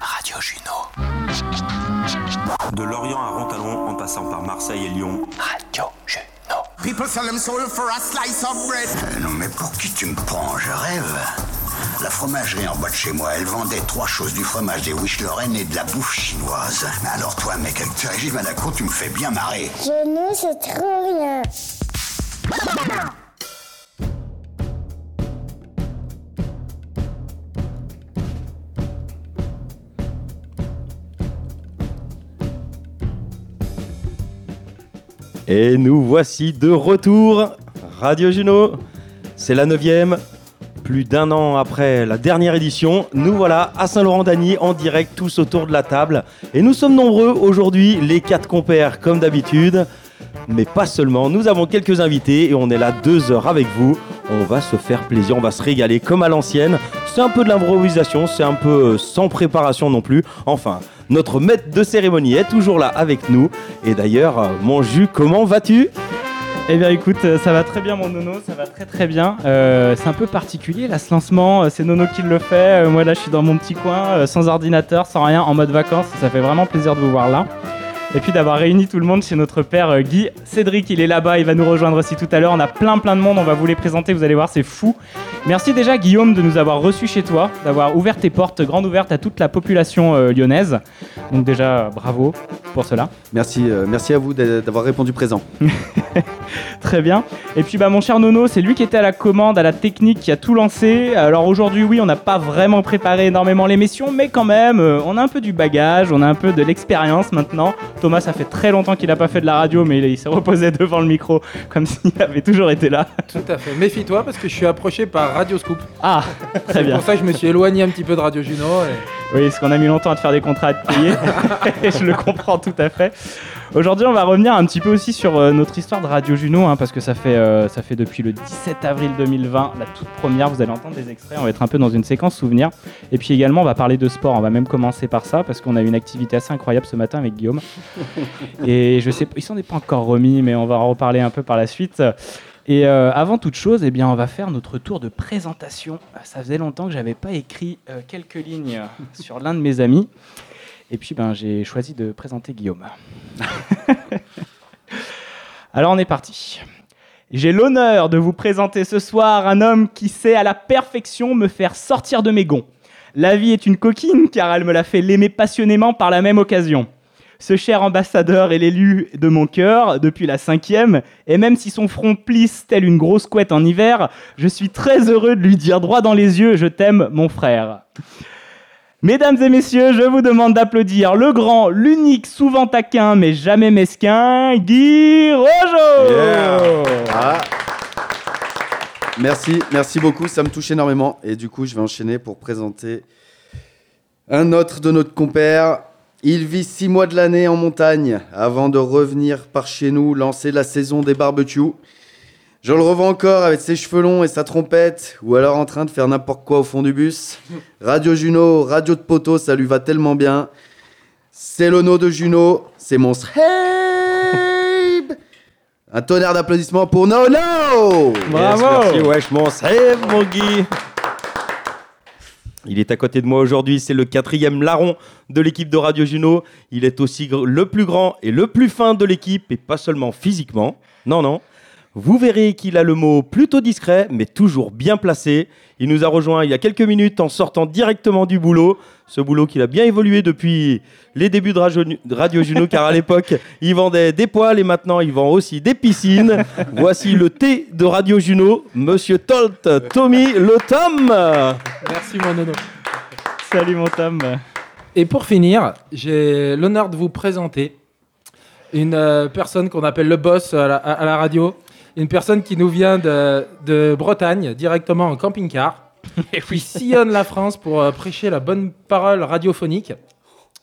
Radio Juno. De Lorient à Rontalon, en passant par Marseille et Lyon. Radio Juno. People sell them soul for a slice of bread. Euh, non mais pour qui tu me prends? Je rêve. La fromagerie en bas de chez moi, elle vendait trois choses, du fromage, des wish Lorraine et de la bouffe chinoise. Mais alors toi, mec, avec ce régime à la con, tu me fais bien marrer. Je ne sais trop rien. Et nous voici de retour. Radio Juno, c'est la neuvième. Plus d'un an après la dernière édition, nous voilà à Saint-Laurent-d'Agny en direct tous autour de la table. Et nous sommes nombreux aujourd'hui, les quatre compères comme d'habitude. Mais pas seulement, nous avons quelques invités et on est là deux heures avec vous. On va se faire plaisir, on va se régaler comme à l'ancienne. C'est un peu de l'improvisation, c'est un peu euh, sans préparation non plus. Enfin, notre maître de cérémonie est toujours là avec nous. Et d'ailleurs, euh, mon jus, comment vas-tu? Eh bien écoute, euh, ça va très bien mon nono, ça va très très bien. Euh, c'est un peu particulier là ce lancement, c'est Nono qui le fait. Moi là je suis dans mon petit coin, sans ordinateur, sans rien, en mode vacances. Ça fait vraiment plaisir de vous voir là. Et puis d'avoir réuni tout le monde chez notre père euh, Guy. Cédric, il est là-bas, il va nous rejoindre aussi tout à l'heure. On a plein plein de monde, on va vous les présenter, vous allez voir, c'est fou. Merci déjà Guillaume de nous avoir reçus chez toi, d'avoir ouvert tes portes grandes ouvertes à toute la population euh, lyonnaise. Donc déjà, bravo pour cela. Merci, euh, merci à vous d'a- d'avoir répondu présent. Très bien. Et puis bah mon cher Nono, c'est lui qui était à la commande, à la technique, qui a tout lancé. Alors aujourd'hui, oui, on n'a pas vraiment préparé énormément l'émission, mais quand même, euh, on a un peu du bagage, on a un peu de l'expérience maintenant. Thomas, ça fait très longtemps qu'il n'a pas fait de la radio, mais il, il s'est reposé devant le micro comme s'il avait toujours été là. Tout à fait. Méfie-toi parce que je suis approché par Radio Scoop. Ah, très C'est bien. pour ça que je me suis éloigné un petit peu de Radio Juno. et- Oui, parce qu'on a mis longtemps à te faire des contrats à te payer. Et je le comprends tout à fait. Aujourd'hui, on va revenir un petit peu aussi sur euh, notre histoire de Radio Juno, hein, parce que ça fait, euh, ça fait depuis le 17 avril 2020, la toute première. Vous allez entendre des extraits. On va être un peu dans une séquence souvenir. Et puis également, on va parler de sport. On va même commencer par ça, parce qu'on a eu une activité assez incroyable ce matin avec Guillaume. Et je sais, pas- il s'en est pas encore remis, mais on va en reparler un peu par la suite. Et euh, avant toute chose, eh bien, on va faire notre tour de présentation. Ça faisait longtemps que j'avais pas écrit quelques lignes sur l'un de mes amis. Et puis, ben, j'ai choisi de présenter Guillaume. Alors, on est parti. J'ai l'honneur de vous présenter ce soir un homme qui sait à la perfection me faire sortir de mes gonds. La vie est une coquine car elle me l'a fait l'aimer passionnément par la même occasion. Ce cher ambassadeur est l'élu de mon cœur depuis la cinquième, et même si son front plisse tel une grosse couette en hiver, je suis très heureux de lui dire droit dans les yeux Je t'aime, mon frère. Mesdames et messieurs, je vous demande d'applaudir le grand, l'unique, souvent taquin, mais jamais mesquin, Guy Rojo Ah. Merci, merci beaucoup, ça me touche énormément. Et du coup, je vais enchaîner pour présenter un autre de notre compère. Il vit six mois de l'année en montagne avant de revenir par chez nous lancer la saison des barbecues. Je le revois encore avec ses cheveux longs et sa trompette, ou alors en train de faire n'importe quoi au fond du bus. Radio Juno, radio de poteau, ça lui va tellement bien. C'est l'ono de Juno, c'est mon sreb. Un tonnerre d'applaudissements pour Nono Bravo Yes, merci, wesh, mon save, mon Guy. Il est à côté de moi aujourd'hui, c'est le quatrième larron de l'équipe de Radio Juno. Il est aussi le plus grand et le plus fin de l'équipe, et pas seulement physiquement. Non, non. Vous verrez qu'il a le mot plutôt discret, mais toujours bien placé. Il nous a rejoint il y a quelques minutes en sortant directement du boulot. Ce boulot qu'il a bien évolué depuis les débuts de Radio, de Radio Juno, car à l'époque, il vendait des poils et maintenant il vend aussi des piscines. Voici le thé de Radio Juno, Monsieur Tolt, Tommy le Tom. Merci mon nono. Salut mon Tom Et pour finir, j'ai l'honneur de vous présenter une euh, personne qu'on appelle le boss à la, à- à la radio. Une personne qui nous vient de, de Bretagne, directement en camping-car. Et puis sillonne la France pour euh, prêcher la bonne parole radiophonique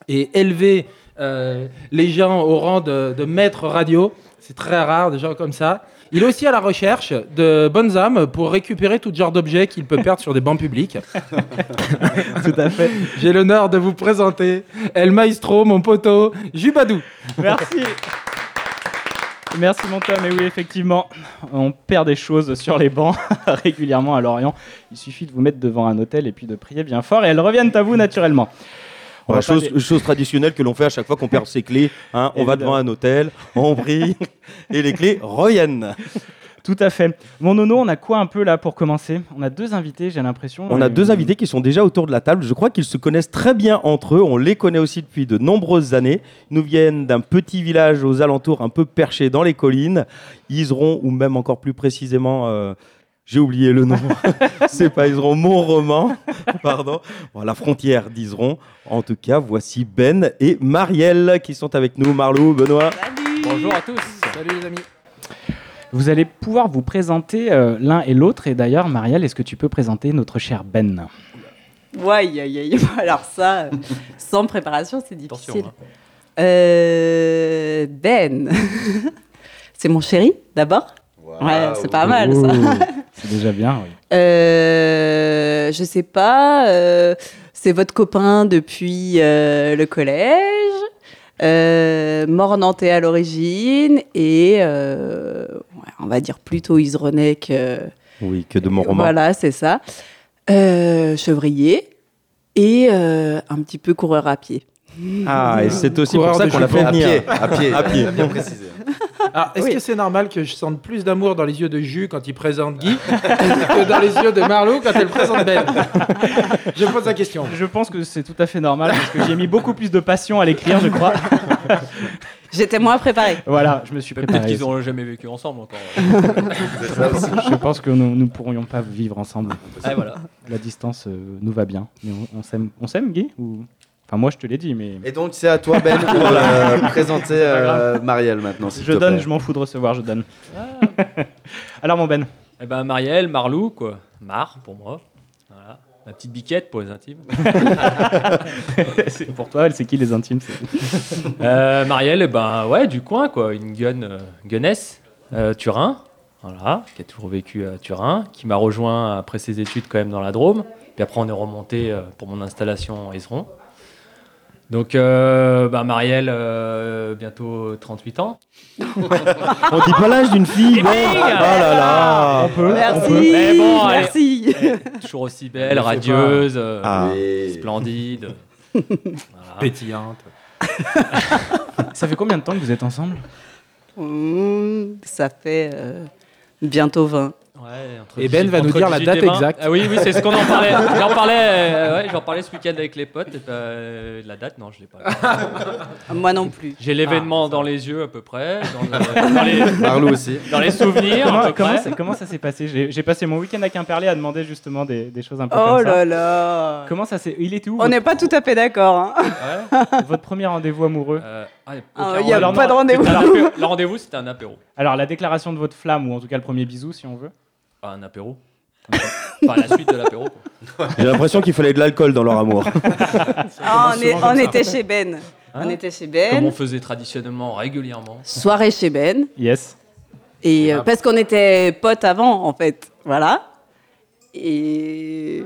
et élever euh, les gens au rang de, de maître radio. C'est très rare, des gens comme ça. Il est aussi à la recherche de bonnes âmes pour récupérer tout genre d'objets qu'il peut perdre sur des bancs publics. Tout à fait. J'ai l'honneur de vous présenter El Maestro, mon poteau, Jubadou. Merci Merci mon Tom, et oui effectivement, on perd des choses sur les bancs régulièrement à Lorient. Il suffit de vous mettre devant un hôtel et puis de prier bien fort et elles reviennent à vous naturellement. On Ouais, chose, traditionnelle que l'on fait à chaque fois qu'on perd ses clés. hein. on va devant un hôtel, on prie, et les clés reviennent. Tout à fait. Mon nono, on a quoi un peu là pour commencer? On a deux invités, j'ai l'impression. On a deux invités qui sont déjà autour de la table. Je crois qu'ils se connaissent très bien entre eux. On les connaît aussi depuis de nombreuses années. Ils nous viennent d'un petit village aux alentours, un peu perché dans les collines. Iseron, ou même encore plus précisément, euh, j'ai oublié le nom. C'est pas Iseron, Mont-Roman. Pardon. Bon, la frontière d'Iseron. En tout cas, voici Ben et Marielle qui sont avec nous. Marlou, Benoît. Bonjour à tous. Salut les amis. Vous allez pouvoir vous présenter euh, l'un et l'autre. Et d'ailleurs, Marielle, est-ce que tu peux présenter notre cher Ben? Ouais, aïe, aïe, aïe. Alors ça, sans préparation, c'est difficile. Hein. Euh, ben, c'est mon chéri d'abord. Ouais, c'est pas mal ça. Oh, C'est déjà bien, oui. Euh, je sais pas. euh, c'est votre copain depuis euh, le collège. Euh, mort nantais à l'origine et euh, ouais, on va dire plutôt Isrenais que Oui, que de mon roman. Voilà, c'est ça. Euh, chevrier et euh, un petit peu coureur à pied. Ah, et c'est aussi Coureur pour ça qu'on l'a fait À venir. pied, à pied, À pied. Bien précisé. Alors, est-ce Oui. que c'est normal que je sente plus d'amour dans les yeux de Jus quand il présente Guy que dans les yeux de Marlou quand elle présente Ben? Je pose la question. Je pense que c'est tout à fait normal parce que j'ai mis beaucoup plus de passion à l'écrire, je crois. J'étais moins préparée. Voilà, je me suis Peut-être préparé. qu'ils n'ont jamais vécu ensemble encore. Je pense que nous ne pourrions pas vivre ensemble. Ah, voilà. La distance euh, nous va bien. Mais on, on s'aime, on s'aime, Guy ou... Enfin, moi, je te l'ai dit, mais Et donc, c'est à toi, Ben, pour euh, présenter euh, Marielle maintenant. je te donne, plaît. je m'en fous de recevoir, je donne. Alors, mon Ben, Eh ben, Marielle, Marlou, quoi. Mar, pour moi. Voilà. Ma petite biquette pour les intimes. c'est pour toi, c'est qui les intimes c'est- Euh, Marielle, eh ben, ouais, du coin, quoi. Une gun, euh, gunesse, euh, Turin. Voilà, qui a toujours vécu à Turin, qui m'a rejoint après ses études quand même dans la Drôme. Puis après, on est remonté pour mon installation à Iseron. Donc, euh, bah, Marielle, euh, bientôt 38 ans. On dit pas l'âge d'une fille. Ben. Oh là là. Merci. Mais bon, merci. Toujours aussi belle, radieuse, euh, Ah. Splendide. Voilà. Pétillante. ça fait combien de temps que vous êtes ensemble? Mmh, ça fait euh, bientôt 20. Ouais, entre Et Ben 18 va nous dire la 18 date et 20. exacte. Ah oui, oui, c'est ce qu'on en parlait. J'en parlais, euh, ouais, j'en parlais ce week-end avec les potes. Et euh, la date, non, je l'ai pas. Moi non plus. J'ai l'événement dans les yeux à peu près, dans, le- dans les, Marlou aussi. dans les souvenirs. à comment, peu comment près. ça, comment ça s'est passé? J'ai passé mon week-end à Quimperlé à demander justement des, des choses un peu Oh comme ça. là là. Comment ça s'est Il était où On votre, n'est pas tout à fait d'accord. hein. Ouais. votre premier rendez-vous amoureux? Euh, ah, Ah, aucun il y a pas de rendez-vous. Le rendez-vous, c'était un apéro. Alors, la déclaration de votre flamme, ou en tout cas le premier bisou, si on veut. Un apéro. Enfin, la suite de l'apéro. J'ai l'impression qu'il fallait de l'alcool dans leur amour. Ah, on est- comme était chez Ben. Hein on était chez Comme Ben. on faisait traditionnellement, régulièrement. Soirée chez Ben. Yes. Et euh, parce qu'on était potes avant, en fait. Voilà. Et,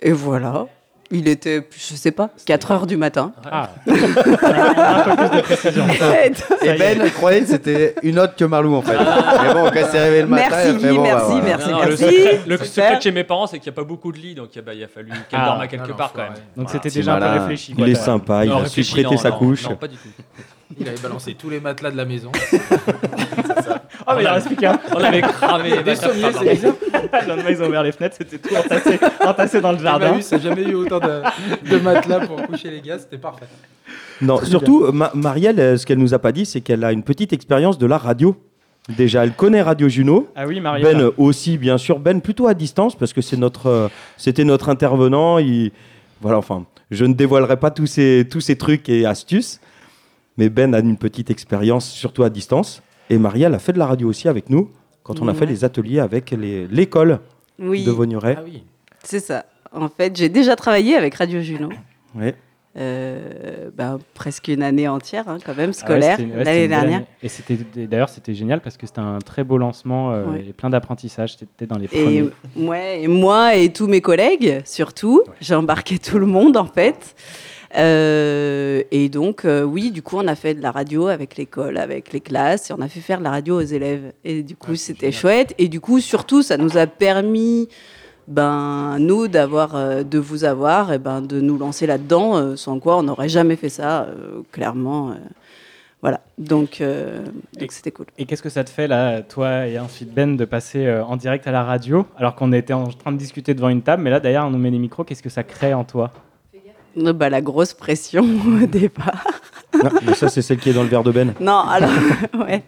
et voilà. Il était, je sais pas, 4 heures du matin. Ah, un peu plus de précision. Et Ben croyait que c'était une autre que Marlou en fait. Mais bon, quand il s'est réveillé le matin, Merci, Guy, bon, bah, merci, voilà. merci. Non, non, le merci. secret, le Super. secret de chez mes parents, c'est qu'il n'y a pas beaucoup de lits, donc il a fallu qu'elle Ah. dorme à quelque Ah, part quand même. Donc, Voilà. c'était c'est déjà un peu réfléchi. Il quoi, est sympa, il Non, a su prêter non, sa non, couche. Non, pas du tout. Il avait balancé tous les matelas de la maison. Oh, mais il reste plus qu'un. On avait cramé les Des sommiers, c'est bizarre. Le lendemain, ils ont ouvert les fenêtres, c'était tout entassé, entassé dans le jardin. Emmaüs a jamais eu autant de, de matelas pour coucher les gars, c'était parfait. Non, surtout, Ma- Marielle, euh, ce qu'elle nous a pas dit, c'est qu'elle a une petite expérience de la radio. Déjà, elle connaît Radio Juno. Ah oui, Marielle. Ben aussi, bien sûr. Ben plutôt à distance parce que notre, euh, c'était notre intervenant. Il, voilà, enfin, je ne dévoilerai pas tous ces, tous ces trucs et astuces, mais Ben a une petite expérience, surtout à distance. Et Marielle a fait de la radio aussi avec nous quand on a fait les ateliers avec l'école Oui, de Vaugneray. Ah oui. c'est ça. En fait, j'ai déjà travaillé avec Radio Juno. Ouais. euh, ben, presque une année entière, hein, quand même, Ah ouais, scolaire, ouais, l'année dernière. année. Et c'était d'ailleurs c'était génial parce que c'était un très beau lancement euh, Ouais. et plein d'apprentissage. C'était dans les Et, premiers. ouais, et moi et tous mes collègues, surtout, j'ai embarqué tout le monde en fait. Euh, et donc, euh, oui, du coup, on a fait de la radio avec l'école, avec les classes, et on a fait faire de la radio aux élèves. Et du coup, c'était chouette. Et du coup, surtout, ça nous a permis, ben, nous, d'avoir, euh, de vous avoir, et ben, de nous lancer là-dedans, euh, sans quoi on n'aurait jamais fait ça, euh, clairement. voilà. Donc, c'était cool. Et qu'est-ce que ça te fait là, toi et ensuite Ben, de passer en direct à la radio alors qu'on était en train de discuter devant une table, mais là derrière on nous met les micros. Qu'est-ce que ça crée en toi? Bah, la grosse pression au départ. Non, mais ça, c'est celle qui est dans le verre de Ben. Non, alors, ouais.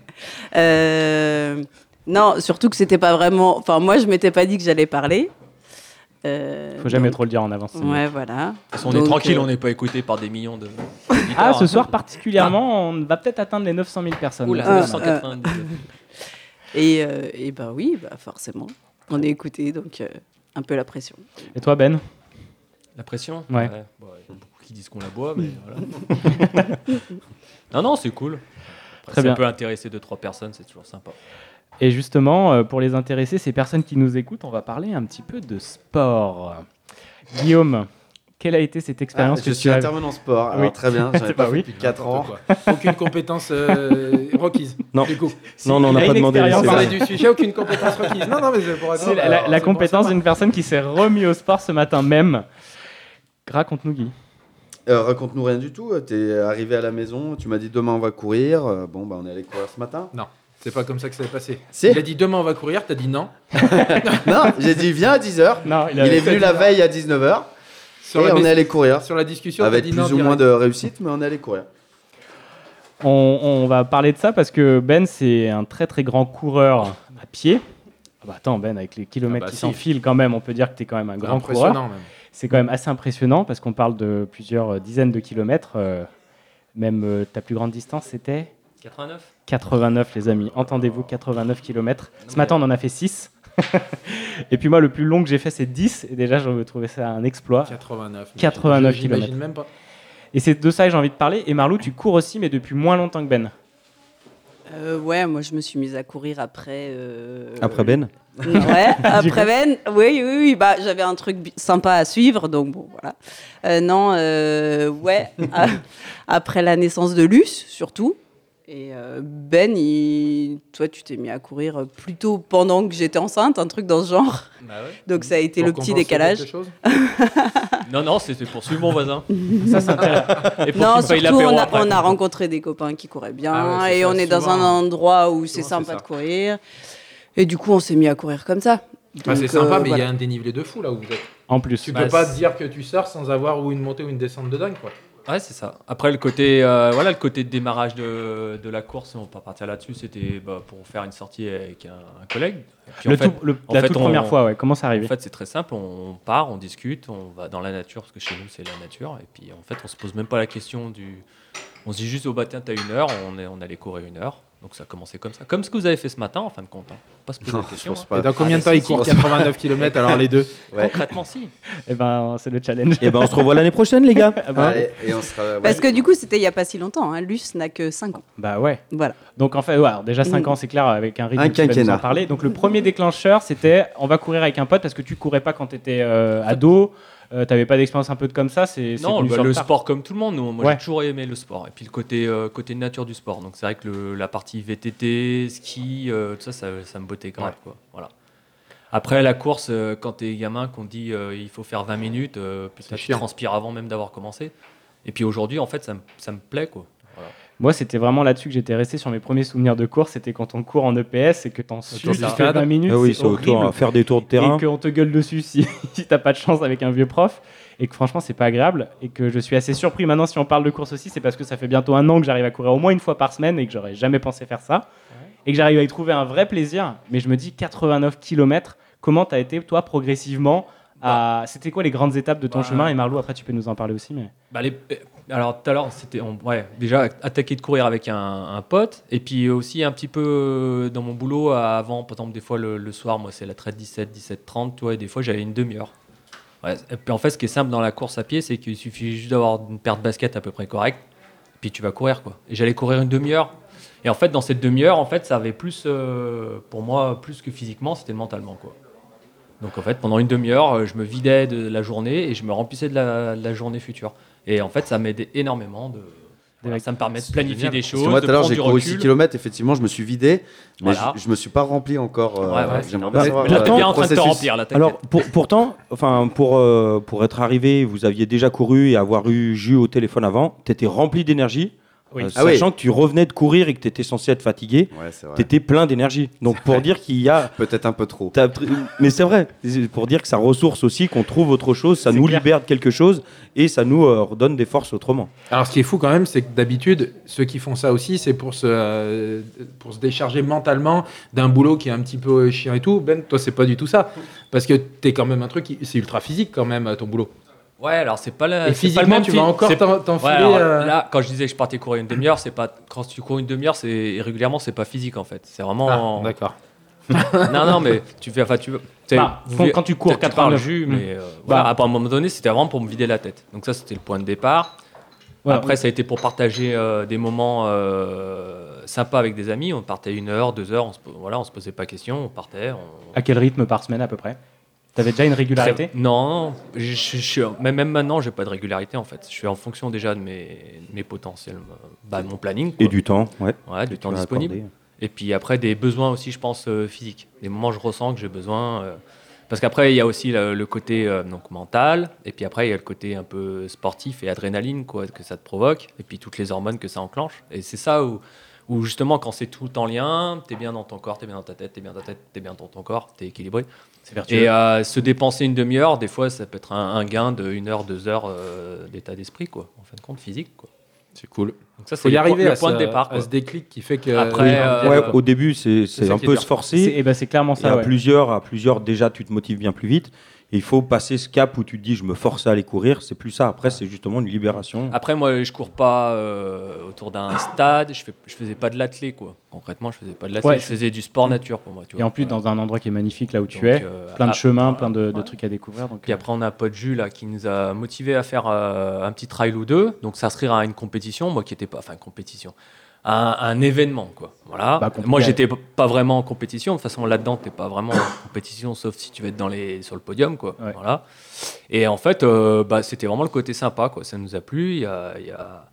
Euh, non, surtout que c'était pas vraiment. Enfin, moi, je m'étais pas dit que j'allais parler. Euh, Faut jamais donc- trop le dire en avance. Ouais, voilà. Façon, on est tranquille, euh, on n'est pas écouté par des millions de. Ah, auditeurs, ce hein. soir particulièrement, on va peut-être atteindre les 900 000 personnes. Oula, Ah, 990. Et, euh, et ben oui, bah forcément. On est écouté, donc euh, un peu la pression. Et toi Ben? La pression Ouais. Bon, Il y a beaucoup qui disent qu'on la boit, mais voilà. non, non, c'est cool. Après, Très ça bien. peut intéresser deux, trois personnes, c'est toujours sympa. Et justement, euh, pour les intéresser, ces personnes qui nous écoutent, on va parler un petit peu de sport. Guillaume, quelle a été cette expérience Ah, que je tu suis as intervenant sport. Alors, Oui. très bien, j'en ai pas pas fait oui. depuis 4 ans. Aucune compétence euh, requise. Non. Du coup. Non, non, on n'a pas demandé On parlait du sujet, aucune compétence requise. Non, non, mais c'est pour C'est la, la- la compétence d'une personne qui s'est remis au sport ce matin même. Raconte-nous Guy. Euh, Raconte-nous rien du tout. T'es arrivé à la maison, tu m'as dit demain on va courir. Euh, Bon, bah on est allé courir ce matin. Non, c'est pas comme ça que ça s'est passé. Si. Il a dit demain on va courir, t'as dit non. non, j'ai dit viens à 10h. Non, Il est venu la veille à 19h. Sur Et on est allé courir. sur la discussion, Avec dit plus non. ou direct. moins de réussite, mais on est allé courir. On, on va parler de ça parce que Ben, c'est un très très grand coureur à pied. Ah bah attends, Ben, avec les kilomètres Ah bah qui si. s'enfilent quand même, on peut dire que tu es quand même un grand coureur. Impressionnant même. C'est quand même assez impressionnant parce qu'on parle de plusieurs euh, dizaines de kilomètres. euh, même euh, ta plus grande distance, c'était? 89 89, les amis. Entendez-vous, 89 kilomètres. Ce matin, on en a fait 6. et puis moi, le plus long que j'ai fait, c'est 10. Et déjà, je trouvais ça un exploit. 89. mais 89 j'imagine kilomètres. même pas. Et c'est de ça que j'ai envie de parler. Et Marlou, tu cours aussi, mais depuis moins longtemps que Ben. Euh, ouais, moi je me suis mise à courir après. euh, Après Ben Ouais, après Ben, oui, oui, oui, bah, j'avais un truc sympa à suivre, donc bon, voilà. Euh, non, ouais, après la naissance de Luce, surtout. Et euh, Ben, il- toi, tu t'es mis à courir plutôt pendant que j'étais enceinte, un truc dans ce genre. Bah ouais. Donc ça a été Pour le petit décalage. quelque chose Non, non, c'était pour suivre mon voisin. Ça, c'est. Et pour Non, surtout, on a, après. on a rencontré des copains qui couraient bien Ah ouais, et ça, on est dans un endroit où c'est sympa de courir. Et du coup, on s'est mis à courir comme ça. Bah, c'est sympa, euh, mais il voilà. y a un dénivelé de fou là où vous êtes. En plus. Tu Bah, peux pas c'est- dire que tu sors sans avoir ou une montée ou une descente de dingue, quoi. Ouais, c'est ça. Après, le côté, euh, voilà, le côté de démarrage de, de la course, on va pas partir là-dessus, c'était bah, pour faire une sortie avec un, un collègue. Et puis, Le en fait, tout- le- en la fait, toute on- première fois, ouais. Comment ça En arrivé fait, c'est très simple. On part, on discute, on va dans la nature, parce que chez nous, c'est la nature. Et puis, en fait, on se pose même pas la question du. On se dit juste, au bah, tiens, t'as une heure, on, est, on allait courir une heure. Donc, ça a commencé comme ça. Comme ce que vous avez fait ce matin, en fin de compte. hein. Pas se poser Non, la je question. pense hein. pas. Et dans combien Ah, de temps ils courent si. 89 km alors les deux Ouais. Concrètement, si. Eh ben, c'est le challenge. Et ben, on se revoit l'année prochaine, les gars. Ah Allez, et on sera. ouais. Parce que du coup, c'était il y a pas si longtemps. Hein. Luce n'a que 5 ans. bah ouais. Voilà. Donc en fait, ouais, alors déjà 5 Mm. ans, c'est clair, avec un rythme Un quinquennat. parler. Donc le premier déclencheur, c'était on va courir avec un pote parce que tu courais pas quand tu étais ado, euh, t'avais pas d'expérience un peu de comme ça. C'est Non, bah, le sport comme tout le monde. Nous, moi, Ouais. j'ai toujours aimé le sport. Et puis le côté, euh, côté nature du sport. Donc c'est vrai que le- la partie VTT, ski, euh, tout ça, ça, ça me bottait grave. Quoi. Voilà. Après la course, quand t'es gamin, qu'on te dit euh, il faut faire 20 minutes, euh, peut-être tu transpires avant même d'avoir commencé. Et puis aujourd'hui, en fait, ça me, ça me plaît. Quoi. Moi, c'était vraiment là-dessus que j'étais resté sur mes premiers souvenirs de course. C'était quand on court en EPS et que t'en sues, stade. 20 minutes. Ah oui, c'est autour, à faire des tours de terrain. et qu'on te gueule dessus si, si t'as pas de chance avec un vieux prof et que franchement c'est pas agréable et que je suis assez surpris maintenant si on parle de course aussi c'est parce que ça fait bientôt un an que j'arrive à courir au moins une fois par semaine et que j'aurais jamais pensé faire ça et que j'arrive à y trouver un vrai plaisir mais je me dis 89 km comment t'as été toi progressivement à... c'était quoi les grandes étapes de ton Bah. chemin? Et Marlou après tu peux nous en parler aussi mais Bah, euh, alors tout à l'heure, c'était ouais, déjà attaquer de courir avec un, pote, et puis aussi un petit peu euh, dans mon boulot avant, par exemple des fois le, soir, moi c'est la traite 17, 17, 30, tu vois, et des fois j'avais une demi-heure. Et puis en fait, ce qui est simple dans la course à pied, c'est qu'il suffit juste d'avoir une paire de baskets à peu près correcte, puis tu vas courir quoi. Et j'allais courir une demi-heure. Et en fait, dans cette demi-heure, en fait, ça avait plus, euh, pour moi, plus que physiquement, c'était mentalement quoi. Donc en fait, pendant une demi-heure, euh, je me vidais de la journée et je me remplissais de la, de la journée future. Et en fait, ça m'aidait énormément de. voilà, ça me permet de planifier des Parce choses. que moi, tout à l'heure, j'ai couru recul. 6 km, effectivement, je me suis vidé, mais Voilà. je, je me suis pas rempli encore. euh, Ouais, ouais, c'est J'aimerais normal. bien savoir. Mais là, euh, bien en train de te remplir, là. Alors pour- pourtant, enfin pour euh, pour être arrivé, vous aviez déjà couru et avoir eu Jus au téléphone avant, t'étais rempli d'énergie. Oui. euh, Ah oui. sachant que tu revenais de courir et que tu étais censé être fatigué, Ouais, tu étais plein d'énergie. Donc pour dire qu'il y a peut-être un peu trop. Mais c'est vrai, pour dire que ça ressource aussi, qu'on trouve autre chose, ça nous clair. libère de quelque chose et ça nous euh, redonne des forces autrement. Alors, ce qui est fou quand même, c'est que d'habitude, ceux qui font ça aussi, c'est pour se, euh, pour se décharger mentalement d'un boulot qui est un petit peu chiant et tout. Ben, toi, c'est pas du tout ça. Parce que t'es quand même un truc, qui- c'est ultra physique quand même, ton boulot. Ouais, alors c'est pas la. Et pas physiquement, le même tu vas encore t'enfiler, euh, Là, quand je disais que je partais courir une demi-heure, c'est pas quand tu cours une demi-heure, c'est régulièrement, c'est pas physique en fait. C'est vraiment. Ah, d'accord. non, non, mais tu fais, enfin, tu Bah, vous quand- tu cours tu parles 89, jus, hmm. mais euh, Bah. voilà, à un moment donné, c'était vraiment pour me vider la tête. Donc ça, c'était le point de départ. Ouais, Après, ça a été pour partager euh, des moments euh, sympas avec des amis. On partait une heure, deux heures, on se, voilà, on se posait pas question, on partait. on- À quel rythme par semaine à peu près? T'avais déjà une régularité Très- Non, je, je- je même, même maintenant, j'ai pas de régularité en fait. Je suis en fonction déjà de mes, mes potentiels, bah, de mon planning. quoi. Et du temps, ouais. Ouais, du temps disponible. accorder. Et puis après, des besoins aussi, je pense, euh, physiques. Des moments où je ressens que j'ai besoin. euh, parce qu'après, il y a aussi le, le côté euh, donc, mental. Et puis après, il y a le côté un peu sportif et adrénaline quoi, que ça te provoque. Et puis toutes les hormones que ça enclenche. Et c'est ça où, où justement, quand c'est tout en lien, t'es bien dans ton corps, t'es bien dans ta tête, t'es bien dans ta tête, t'es bien dans ton corps, t'es équilibré. C'est vertueux. Et euh, se dépenser une demi-heure, des fois, ça peut être un, un gain de une heure, deux heures euh, d'état d'esprit, quoi. En fin de compte, physique, quoi. C'est cool. Donc ça, Faut c'est y le, arriver point- à le point ce- de départ. à quoi. ce déclic qui fait que- Après, Oui, euh, Ouais, au début, c'est un peu se forcer. C'est- eh ben, c'est clairement ça, Et à ouais. plusieurs, à plusieurs, déjà, tu te motives bien plus vite. Et il faut passer ce cap où tu te dis, je me force à aller courir. C'est plus ça. Après, c'est justement une libération. Après, moi, je cours pas euh, autour d'un stade. Je, fais, je faisais pas de l'athlé, quoi. Concrètement, je faisais pas de l'athlé. Ouais, je faisais du sport nature pour moi. Tu Et vois. en plus, dans un endroit qui est magnifique là où tu es, euh, plein de ah, chemins, plein de, de ouais. trucs à découvrir. Donc, Puis après, on a un pote Jules là, qui nous a motivé à faire euh, un petit trail ou deux. Donc, s'inscrire à une compétition, moi qui n'étais pas. Enfin, compétition. Un, un événement, quoi. Voilà. Bah, moi, j'étais pas vraiment en compétition. De toute façon, là-dedans, t'es pas vraiment en compétition, sauf si tu veux être dans les, sur le podium, quoi. Ouais. Voilà. Et en fait, euh, bah, c'était vraiment le côté sympa, quoi. Ça nous a plu. Il y a. y a-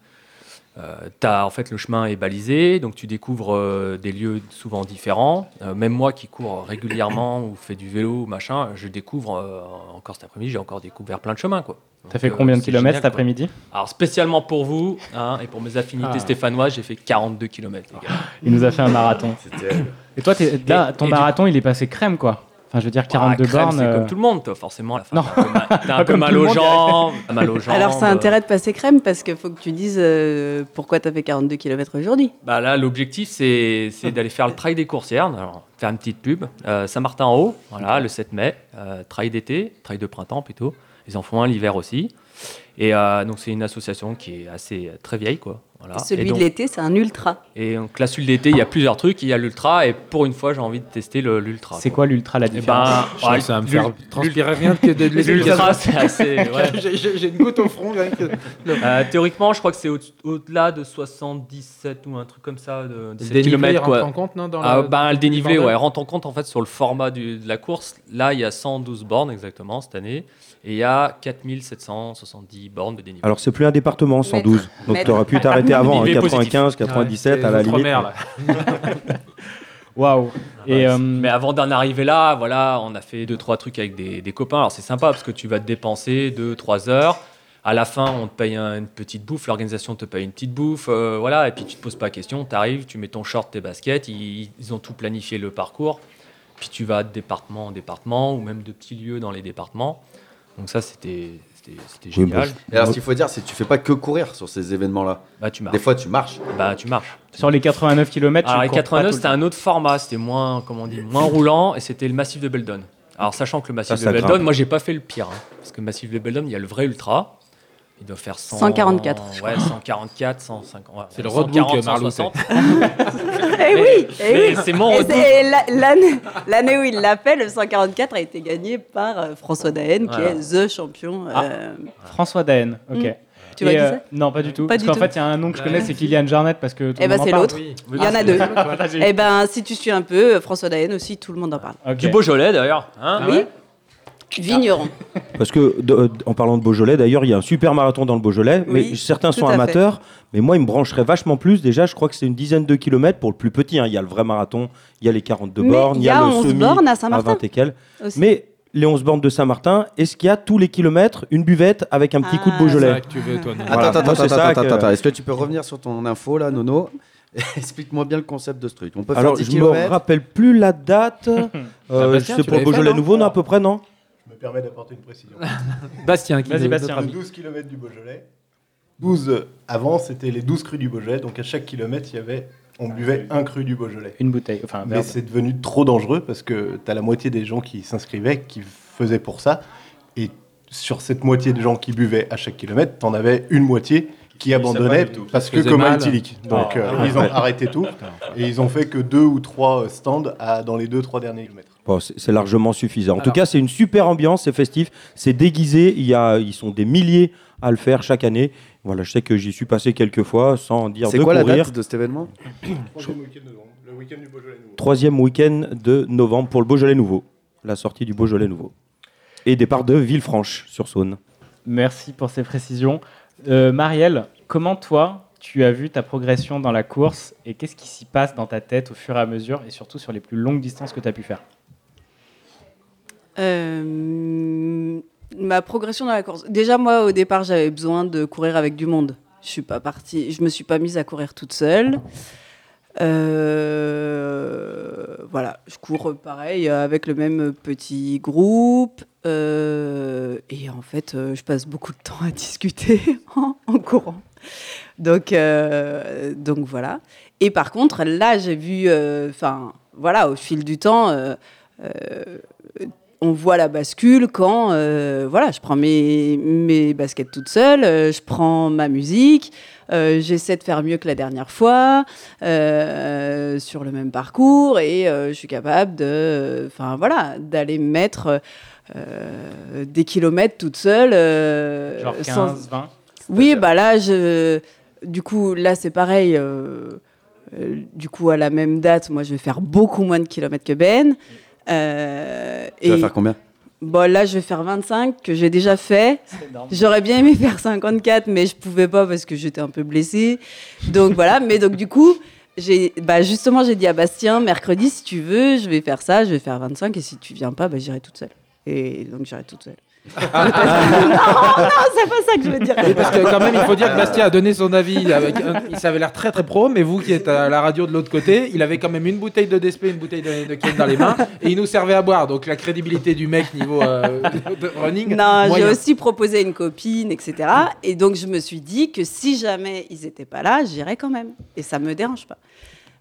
euh, en fait, le chemin est balisé, donc tu découvres euh, des lieux souvent différents. Euh, même moi qui cours régulièrement ou fais du vélo, machin, je découvre encore cet après-midi, j'ai encore découvert plein de chemins, quoi. T'as fait euh, combien de kilomètres cet après-midi Alors spécialement pour vous hein, et pour mes affinités Ah. stéphanoises, j'ai fait 42 km. Les gars. Il nous a fait un marathon. Et toi, là, ton et du- marathon, il est passé crème, quoi. Enfin, je veux dire, 42 Ah, crème, bornes. C'est euh, comme tout le monde, toi, forcément. À la fin, Non. t'as un peu mal, t'as aux jambes. t'as mal aux jambes. Alors, ça a intérêt de passer crème parce qu'il faut que tu dises euh, pourquoi tu as fait 42 km aujourd'hui. Bah là, l'objectif, c'est c'est d'aller faire le trail des coursières. Alors, faire une petite pub. Euh, Saint-Martin-en-Haut, voilà, le 7 mai. Euh, trail d'été, trail de printemps plutôt. Ils en font un l'hiver aussi. Et euh, donc, c'est une association qui est assez euh, très vieille, quoi. Voilà. Celui Et donc- de l'été, c'est un ultra. Et donc, là, celui d'été, il y a plusieurs trucs. Il y a l'ultra. Et pour une fois, j'ai envie de tester l'ultra. C'est quoi l'ultra, la Eh différence ben, Je que ça va me faire transpirer rien que de L'ultra, ça. c'est assez. ouais. J'ai- une goutte au front. rien que- Euh, théoriquement, je crois que c'est au- au-delà de 77 ou un truc comme ça, de, de Le 7 dénivelé, rentre Quoi. en compte, non, dans Ah, le- ben, le dénivelé, ouais, rentre en compte en fait sur le format du- de la course. Là, il y a 112 bornes exactement cette année, et il y a 4770 bornes de dénivelé. Alors, c'est plus un département, 112. Donc, tu aurais pu t'arrêter avant, hein, Dénivelé 95, positif. 97, à la limite. Waouh. Et Et, euh, Mais avant d'en arriver là, voilà, on a fait deux trois trucs avec des, des copains. Alors c'est sympa parce que tu vas te dépenser 2-3 heures. À la fin, on te paye un- une petite bouffe, l'organisation te paye une petite bouffe, euh, voilà, et puis tu te poses pas la question, tu arrives, tu mets ton short, tes baskets, ils, ils ont tout planifié le parcours, puis tu vas de département en département, ou même de petits lieux dans les départements. Donc ça, c'était génial. Et alors, ce qu'il faut dire, c'est que tu fais pas que courir sur ces événements-là. Bah, tu marches. Des fois, tu marches. Bah, tu marches. Sur les 89 km, Alors, les 89, c'était un autre format, c'était moins, comment on dit, moins roulant, et c'était le massif de Beldon. Alors, sachant que le massif Ça, de Beldon, moi, j'ai pas fait le pire, hein, parce que le massif de Beldon, il y a le vrai ultra, il doit faire 100, 144, je Ouais, crois. 144, 150. ouais, C'est le 140, roadbook, Marlou, 160. Eh oui, eh mais oui. c'est mon Et l'année- où il l'a fait, le 144 a été gagné par euh, François Daen, qui est the champion. euh, François Daen, ok. Mm. Tu Et, vois qui euh, c'est Non, pas du tout. Pas parce du qu'en tout. fait, il y a un nom que je connais, c'est Kylian Jarnet, parce que tout Eh le ben, monde en c'est parle. l'autre. Il y en a deux. Eh ben, si tu suis un peu, euh, François Daen aussi, tout le monde en parle. Ok. Du Beaujolais d'ailleurs. hein, oui. Vigneron. Parce que, de- de- en parlant de Beaujolais, d'ailleurs, il y a un super marathon dans le Beaujolais. Oui, mais certains tout sont à fait. amateurs. Mais moi, il me brancherait vachement plus. Déjà, je crois que c'est une dizaine de kilomètres pour le plus petit. hein. Il y a le vrai marathon, il y a les 42 Mais bornes, il y a le 11 semi bornes à Saint-Martin 20 et quelques. aussi. Mais les 11 bornes de Saint-Martin, est-ce qu'il y a tous les kilomètres une buvette avec un petit coup de Ah, C'est Beaujolais ça que tu veux, toi, Nono. Voilà, attends, moi, attends, c'est ça attends, que- attends, attends. Est-ce que tu peux revenir sur ton info là, Nono? Explique-moi bien le concept de ce truc. On peut Alors, faire 10 je me km rappelle plus la date. Euh, c'est tu pour le l'avais fait, Beaujolais non nouveau, non, à peu près, non? Permets d'apporter une précision. Bastien, qui Vas-y, est Bastien. notre De ami. 12 km du Beaujolais. 12 avant, c'était les 12 crus du Beaujolais. Donc à chaque kilomètre, il y avait, on buvait un cru du Beaujolais. Une bouteille, enfin un Mais c'est devenu trop dangereux parce que tu as la moitié des gens qui s'inscrivaient, qui faisaient pour ça. Et sur cette moitié de gens qui buvaient à chaque kilomètre, tu en avais une moitié qui tout. parce que mal. éthylique. Donc Ah, euh, ah, ils ont ouais. arrêté tout. Et ils ont fait que deux ou trois euh, stands à- dans les deux, trois derniers kilomètres. Bon, c'est c'est largement suffisant. En tout cas, c'est une super ambiance, c'est festif, c'est déguisé. Il y a, ils sont des milliers à le faire chaque année. Voilà, je sais que j'y suis passé quelques fois sans dire C'est de quoi la courir. date de cet événement Troisième week-end de novembre, le week-end du Beaujolais nouveau. Troisième week-end de novembre pour le Beaujolais Nouveau. La sortie du Beaujolais Nouveau. Et départ de Villefranche-sur-Saône. Merci pour ces précisions. Euh, Marielle, comment toi, tu as vu ta progression dans la course et qu'est-ce qui s'y passe dans ta tête au fur et à mesure et surtout sur les plus longues distances que tu as pu faire? Euh, ma progression dans la course. Déjà, moi, au départ, j'avais besoin de courir avec du monde. Je suis pas partie. Je me suis pas mise à courir toute seule. Euh, voilà, je cours pareil euh, avec le même petit groupe. et en fait, je passe beaucoup de temps à discuter en, courant. Donc, donc voilà. Et par contre, là, j'ai vu, enfin, voilà, au fil du temps, on voit la bascule quand, euh, voilà, je prends mes, mes baskets toute seule, euh, je prends ma musique, euh, j'essaie de faire mieux que la dernière fois sur le même parcours et je suis capable de, enfin voilà, d'aller mettre des kilomètres toute seule. Genre sans- 15, 20 oui, bah là, je... du coup, là, c'est pareil. du coup, à la même date, moi, je vais faire beaucoup moins de kilomètres que Ben. Euh, Tu vas faire combien? Bon, là, je vais faire 25 que j'ai déjà fait. J'aurais bien aimé faire 54, mais je pouvais pas parce que j'étais un peu blessée. Donc voilà. Mais donc du coup, j'ai, bah justement, j'ai dit à Bastien, mercredi, si tu veux, je vais faire ça, je vais faire 25, et si tu viens pas, bah, j'irai toute seule. Et donc j'irai toute seule. Non, non, c'est pas ça que je veux dire. Parce que quand même, il faut dire que Bastien a donné son avis. Avec un- il s'avait l'air très très pro, mais vous qui êtes à la radio de l'autre côté, il avait quand même une bouteille de DSP, une bouteille de, de Ken dans les mains, et il nous servait à boire. Donc la crédibilité du mec niveau euh, de running. Non, j'ai aussi proposé à une copine, etc. Et donc, je me suis dit que si jamais ils n'étaient pas là, j'irais quand même. Et ça me dérange pas.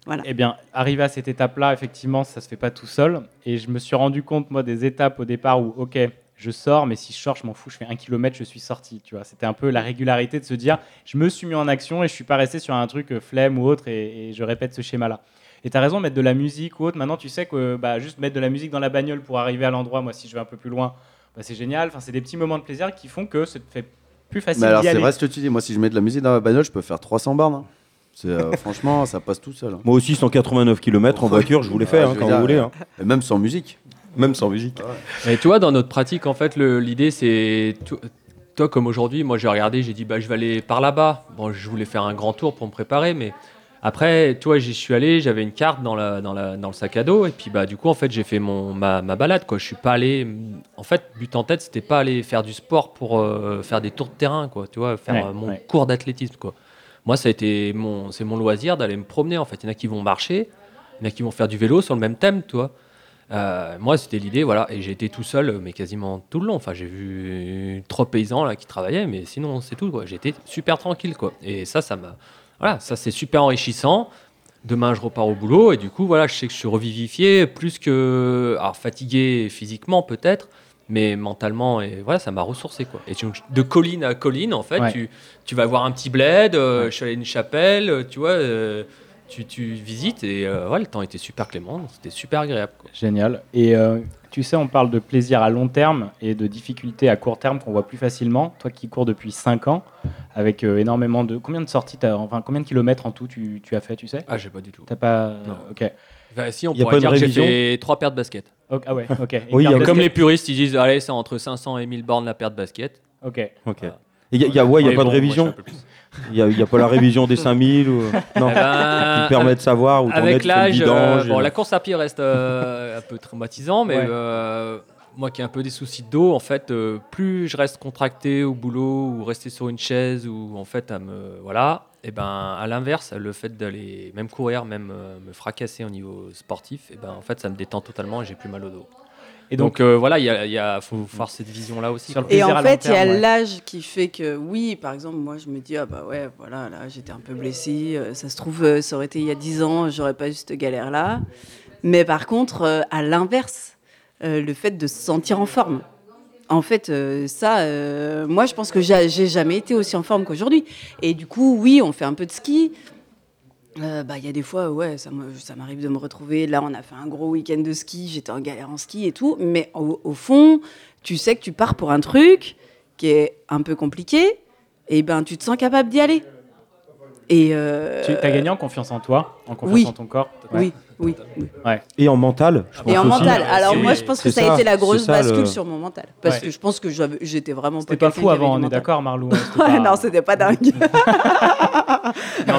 Voilà. Eh bien, arrivé à cette étape-là, effectivement, ça se fait pas tout seul. Et je me suis rendu compte, moi, des étapes au départ où, ok, je sors, mais si je sors, je m'en fous, je fais un kilomètre, je suis sorti. Tu vois, c'était un peu la régularité de se dire, je me suis mis en action et je suis pas resté sur un truc euh, flemme ou autre et, et je répète ce schéma-là. Et tu as raison, mettre de la musique ou autre. Maintenant, tu sais que bah, juste mettre de la musique dans la bagnole pour arriver à l'endroit, moi, si je vais un peu plus loin, bah, c'est génial. Enfin, c'est des petits moments de plaisir qui font que ça te fait plus facile Mais alors, c'est vrai ce que tu dis. Moi, si je mets de la musique dans ma bagnole, je peux faire 300 bornes. hein. Euh, franchement, ça passe tout seul. hein. Moi aussi, 189 km en voiture, je vous l'ai fait hein, quand dire, vous voulez. hein. Et même sans musique. Même sans musique. Mais tu vois, dans notre pratique, en fait, l'idée, c'est. to- Toi, comme aujourd'hui, moi, j'ai regardé, j'ai dit, bah, je vais aller par là-bas. Bon, je voulais faire un grand tour pour me préparer, mais après, toi, j'y suis allé, j'avais une carte dans, la, dans, la, dans le sac à dos, et puis, bah, du coup, en fait, j'ai fait mon, ma, ma balade, quoi. Je suis pas allé. En fait, but en tête, c'était pas aller faire du sport pour euh, faire des tours de terrain, quoi. Tu vois, faire Ouais, euh, mon ouais. cours d'athlétisme, quoi. Moi, ça a été mon, c'est mon loisir d'aller me promener, en fait. Il y en a qui vont marcher, il y en a qui vont faire du vélo sur le même thème, tu vois. Euh, moi, c'était l'idée, voilà, et j'ai été tout seul, mais quasiment tout le long. Enfin, j'ai vu trois paysans là qui travaillaient, mais sinon, c'est tout. J'étais super tranquille, quoi. Et ça, ça m'a, voilà, ça c'est super enrichissant. Demain, je repars au boulot, et du coup, voilà, je sais que je suis revivifié, plus que, alors fatigué physiquement peut-être, mais mentalement, et voilà, ça m'a ressourcé quoi. Et de colline à colline, en fait, Ouais. tu, tu vas voir un petit bled, euh, je suis allé à une chapelle, euh, tu vois, euh, tu, tu visites et euh, ouais, le temps était super clément, c'était super agréable. quoi. Génial. Et euh, tu sais, on parle de plaisir à long terme et de difficultés à court terme qu'on voit plus facilement. Toi qui cours depuis 5 ans, avec euh, énormément de. Combien de sorties t'as- Enfin, combien de kilomètres en tout tu, tu as fait, tu sais? Ah, j'ai pas du tout. T'as pas. Non. Ok. Bah, si, on Y a pourrait pas de dire que j'ai révision? fait trois paires de basket. Ok, Ah ouais, ok. Et Oui, il y a- carte Comme basket les puristes, ils disent, allez, c'est entre 500 et 1000 bornes la paire de basket. Ok. Ok. Il y a, y a- ouais, y a Mais pas bon, de moi, révision je suis un peu plus. Il y a, y a pas la révision des 5000 ou... Non, Eh ben, qui permet de savoir où Avec l'âge, euh, bon, et- la course à pied reste euh, un peu traumatisant, mais Ouais. euh, moi qui ai un peu des soucis de dos, en fait, euh, plus je reste contracté au boulot ou rester sur une chaise ou en fait à me voilà, et ben à l'inverse, le fait d'aller même courir, même euh, me fracasser au niveau sportif, et ben en fait ça me détend totalement et j'ai plus mal au dos. Et donc, donc, euh, voilà, il y a, il y a- faut voir cette vision là aussi. Sur le. Et en fait, il y a ouais. l'âge qui fait que, oui, par exemple, moi, je me dis, ah bah ouais, voilà, là, j'étais un peu blessée. euh, ça se trouve, euh, ça aurait été il y a 10 ans, j'aurais pas eu cette galère-là. Mais par contre, euh, à l'inverse, euh, le fait de se sentir en forme. En fait, euh, ça, euh, moi, je pense que j'ai jamais été aussi en forme qu'aujourd'hui. Et du coup, oui, on fait un peu de ski. Euh, bah, il y a des fois, ouais, ça me- ça m'arrive de me retrouver. Là, on a fait un gros week-end de ski, j'étais en galère en ski et tout. Mais au, au fond, tu sais que tu pars pour un truc qui est un peu compliqué, et ben tu te sens capable d'y aller. Et euh, tu as gagné en confiance en toi, en confiance oui. en ton corps oui, oui, oui. Ouais. Et en mental, je pense Et en aussi. mental. Alors moi, je pense que ça, a été la grosse ça, bascule le- sur mon mental, parce Ouais. que je pense que j'étais vraiment C'était pas fou avant, on est d'accord, Marlou hein, Ouais, pas- non, c'était pas dingue.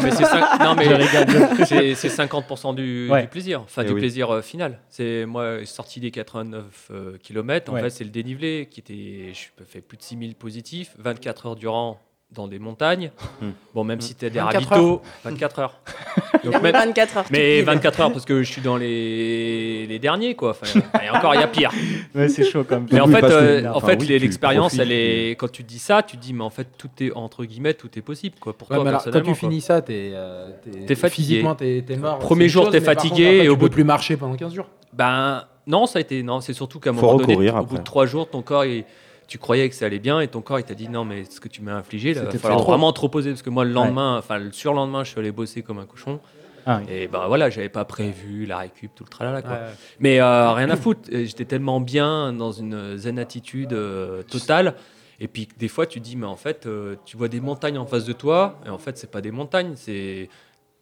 Non, mais c'est cinq- non, mais Je rigole. c'est- c'est 50% du, Ouais. du plaisir, enfin Eh du oui. plaisir euh, final. C'est moi sorti des 89 km, en Ouais. fait c'est le dénivelé qui était, je fait plus de 6000 positifs, 24 heures durant dans des montagnes. Hmm. Bon, même si tu as des 24 ravitaux, 24 heures. Donc, même- 24 heures. mais pile. 24 heures parce que je suis dans les, les derniers quoi. Enfin, et encore il y a pire. Ouais, c'est chaud comme Mais en fait, euh, en enfin, fait, oui, l'expérience, elle est. Quand tu dis ça, tu te dis, mais en fait, tout est entre guillemets, tout est possible, quoi. Pour Ouais, toi, alors, quand tu quoi. finis ça, t'es euh, T'es fatigué. Physiquement, t'es t'es mort. Premier jour, t'es fatigué, contre, après, et au tu bout de- plus marcher pendant 15 jours. Ben non, ça a été non. C'est surtout qu'à un moment donné, au bout de après. trois jours, ton corps, il- tu croyais que ça allait bien et ton corps, il t'a dit non, mais ce que tu m'as infligé, là, il va falloir trop. vraiment te reposer parce que moi, le lendemain, enfin le surlendemain, je suis allé bosser comme un cochon. Ah, oui. Et ben voilà, j'avais pas prévu la récup, tout le tralala quoi. Ouais. Mais euh, rien à foutre. J'étais tellement bien dans une zen attitude euh, totale. Et puis des fois, tu dis, mais en fait, euh, tu vois des montagnes en face de toi, et en fait, c'est pas des montagnes, c'est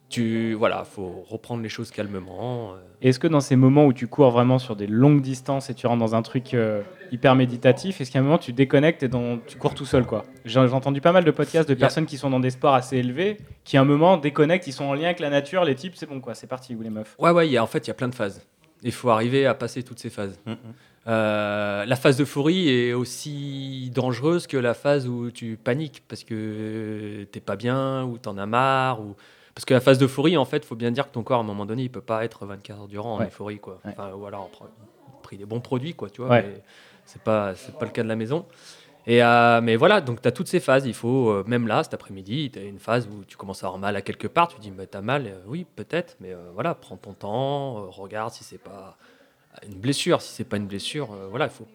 tu voilà, faut reprendre les choses calmement. euh. Est-ce que dans ces moments où tu cours vraiment sur des longues distances et tu rentres dans un truc euh, hyper méditatif, est-ce qu'à un moment tu déconnectes et dans- tu cours tout seul quoi? J'ai entendu pas mal de podcasts de personnes qui sont dans des sports assez élevés, qui à un moment déconnectent, ils sont en lien avec la nature, les types, c'est bon quoi, c'est parti ou les meufs. Ouais, ouais, il y a, en fait, il y a plein de phases. Il faut arriver à passer toutes ces phases. Mhm. Euh, la phase d'euphorie est aussi dangereuse que la phase où tu paniques parce que t'es pas bien ou t'en as marre. Ou... Parce que la phase d'euphorie, en fait, faut bien dire que ton corps, à un moment donné, il peut pas être 24 heures durant en Ouais. euphorie. Quoi. Enfin, ou alors, on pris des bons produits, quoi, tu vois. Mais c'est pas, c'est pas le cas de la maison. Et euh, mais voilà, donc tu as toutes ces phases. Il faut, euh, même là, cet après-midi, tu as une phase où tu commences à avoir mal à quelque part. Tu te dis, mais t'as mal, Euh, oui, peut-être, mais euh, voilà, prends ton temps, regarde si c'est pas une blessure. Si c'est pas une blessure, voilà, il faut.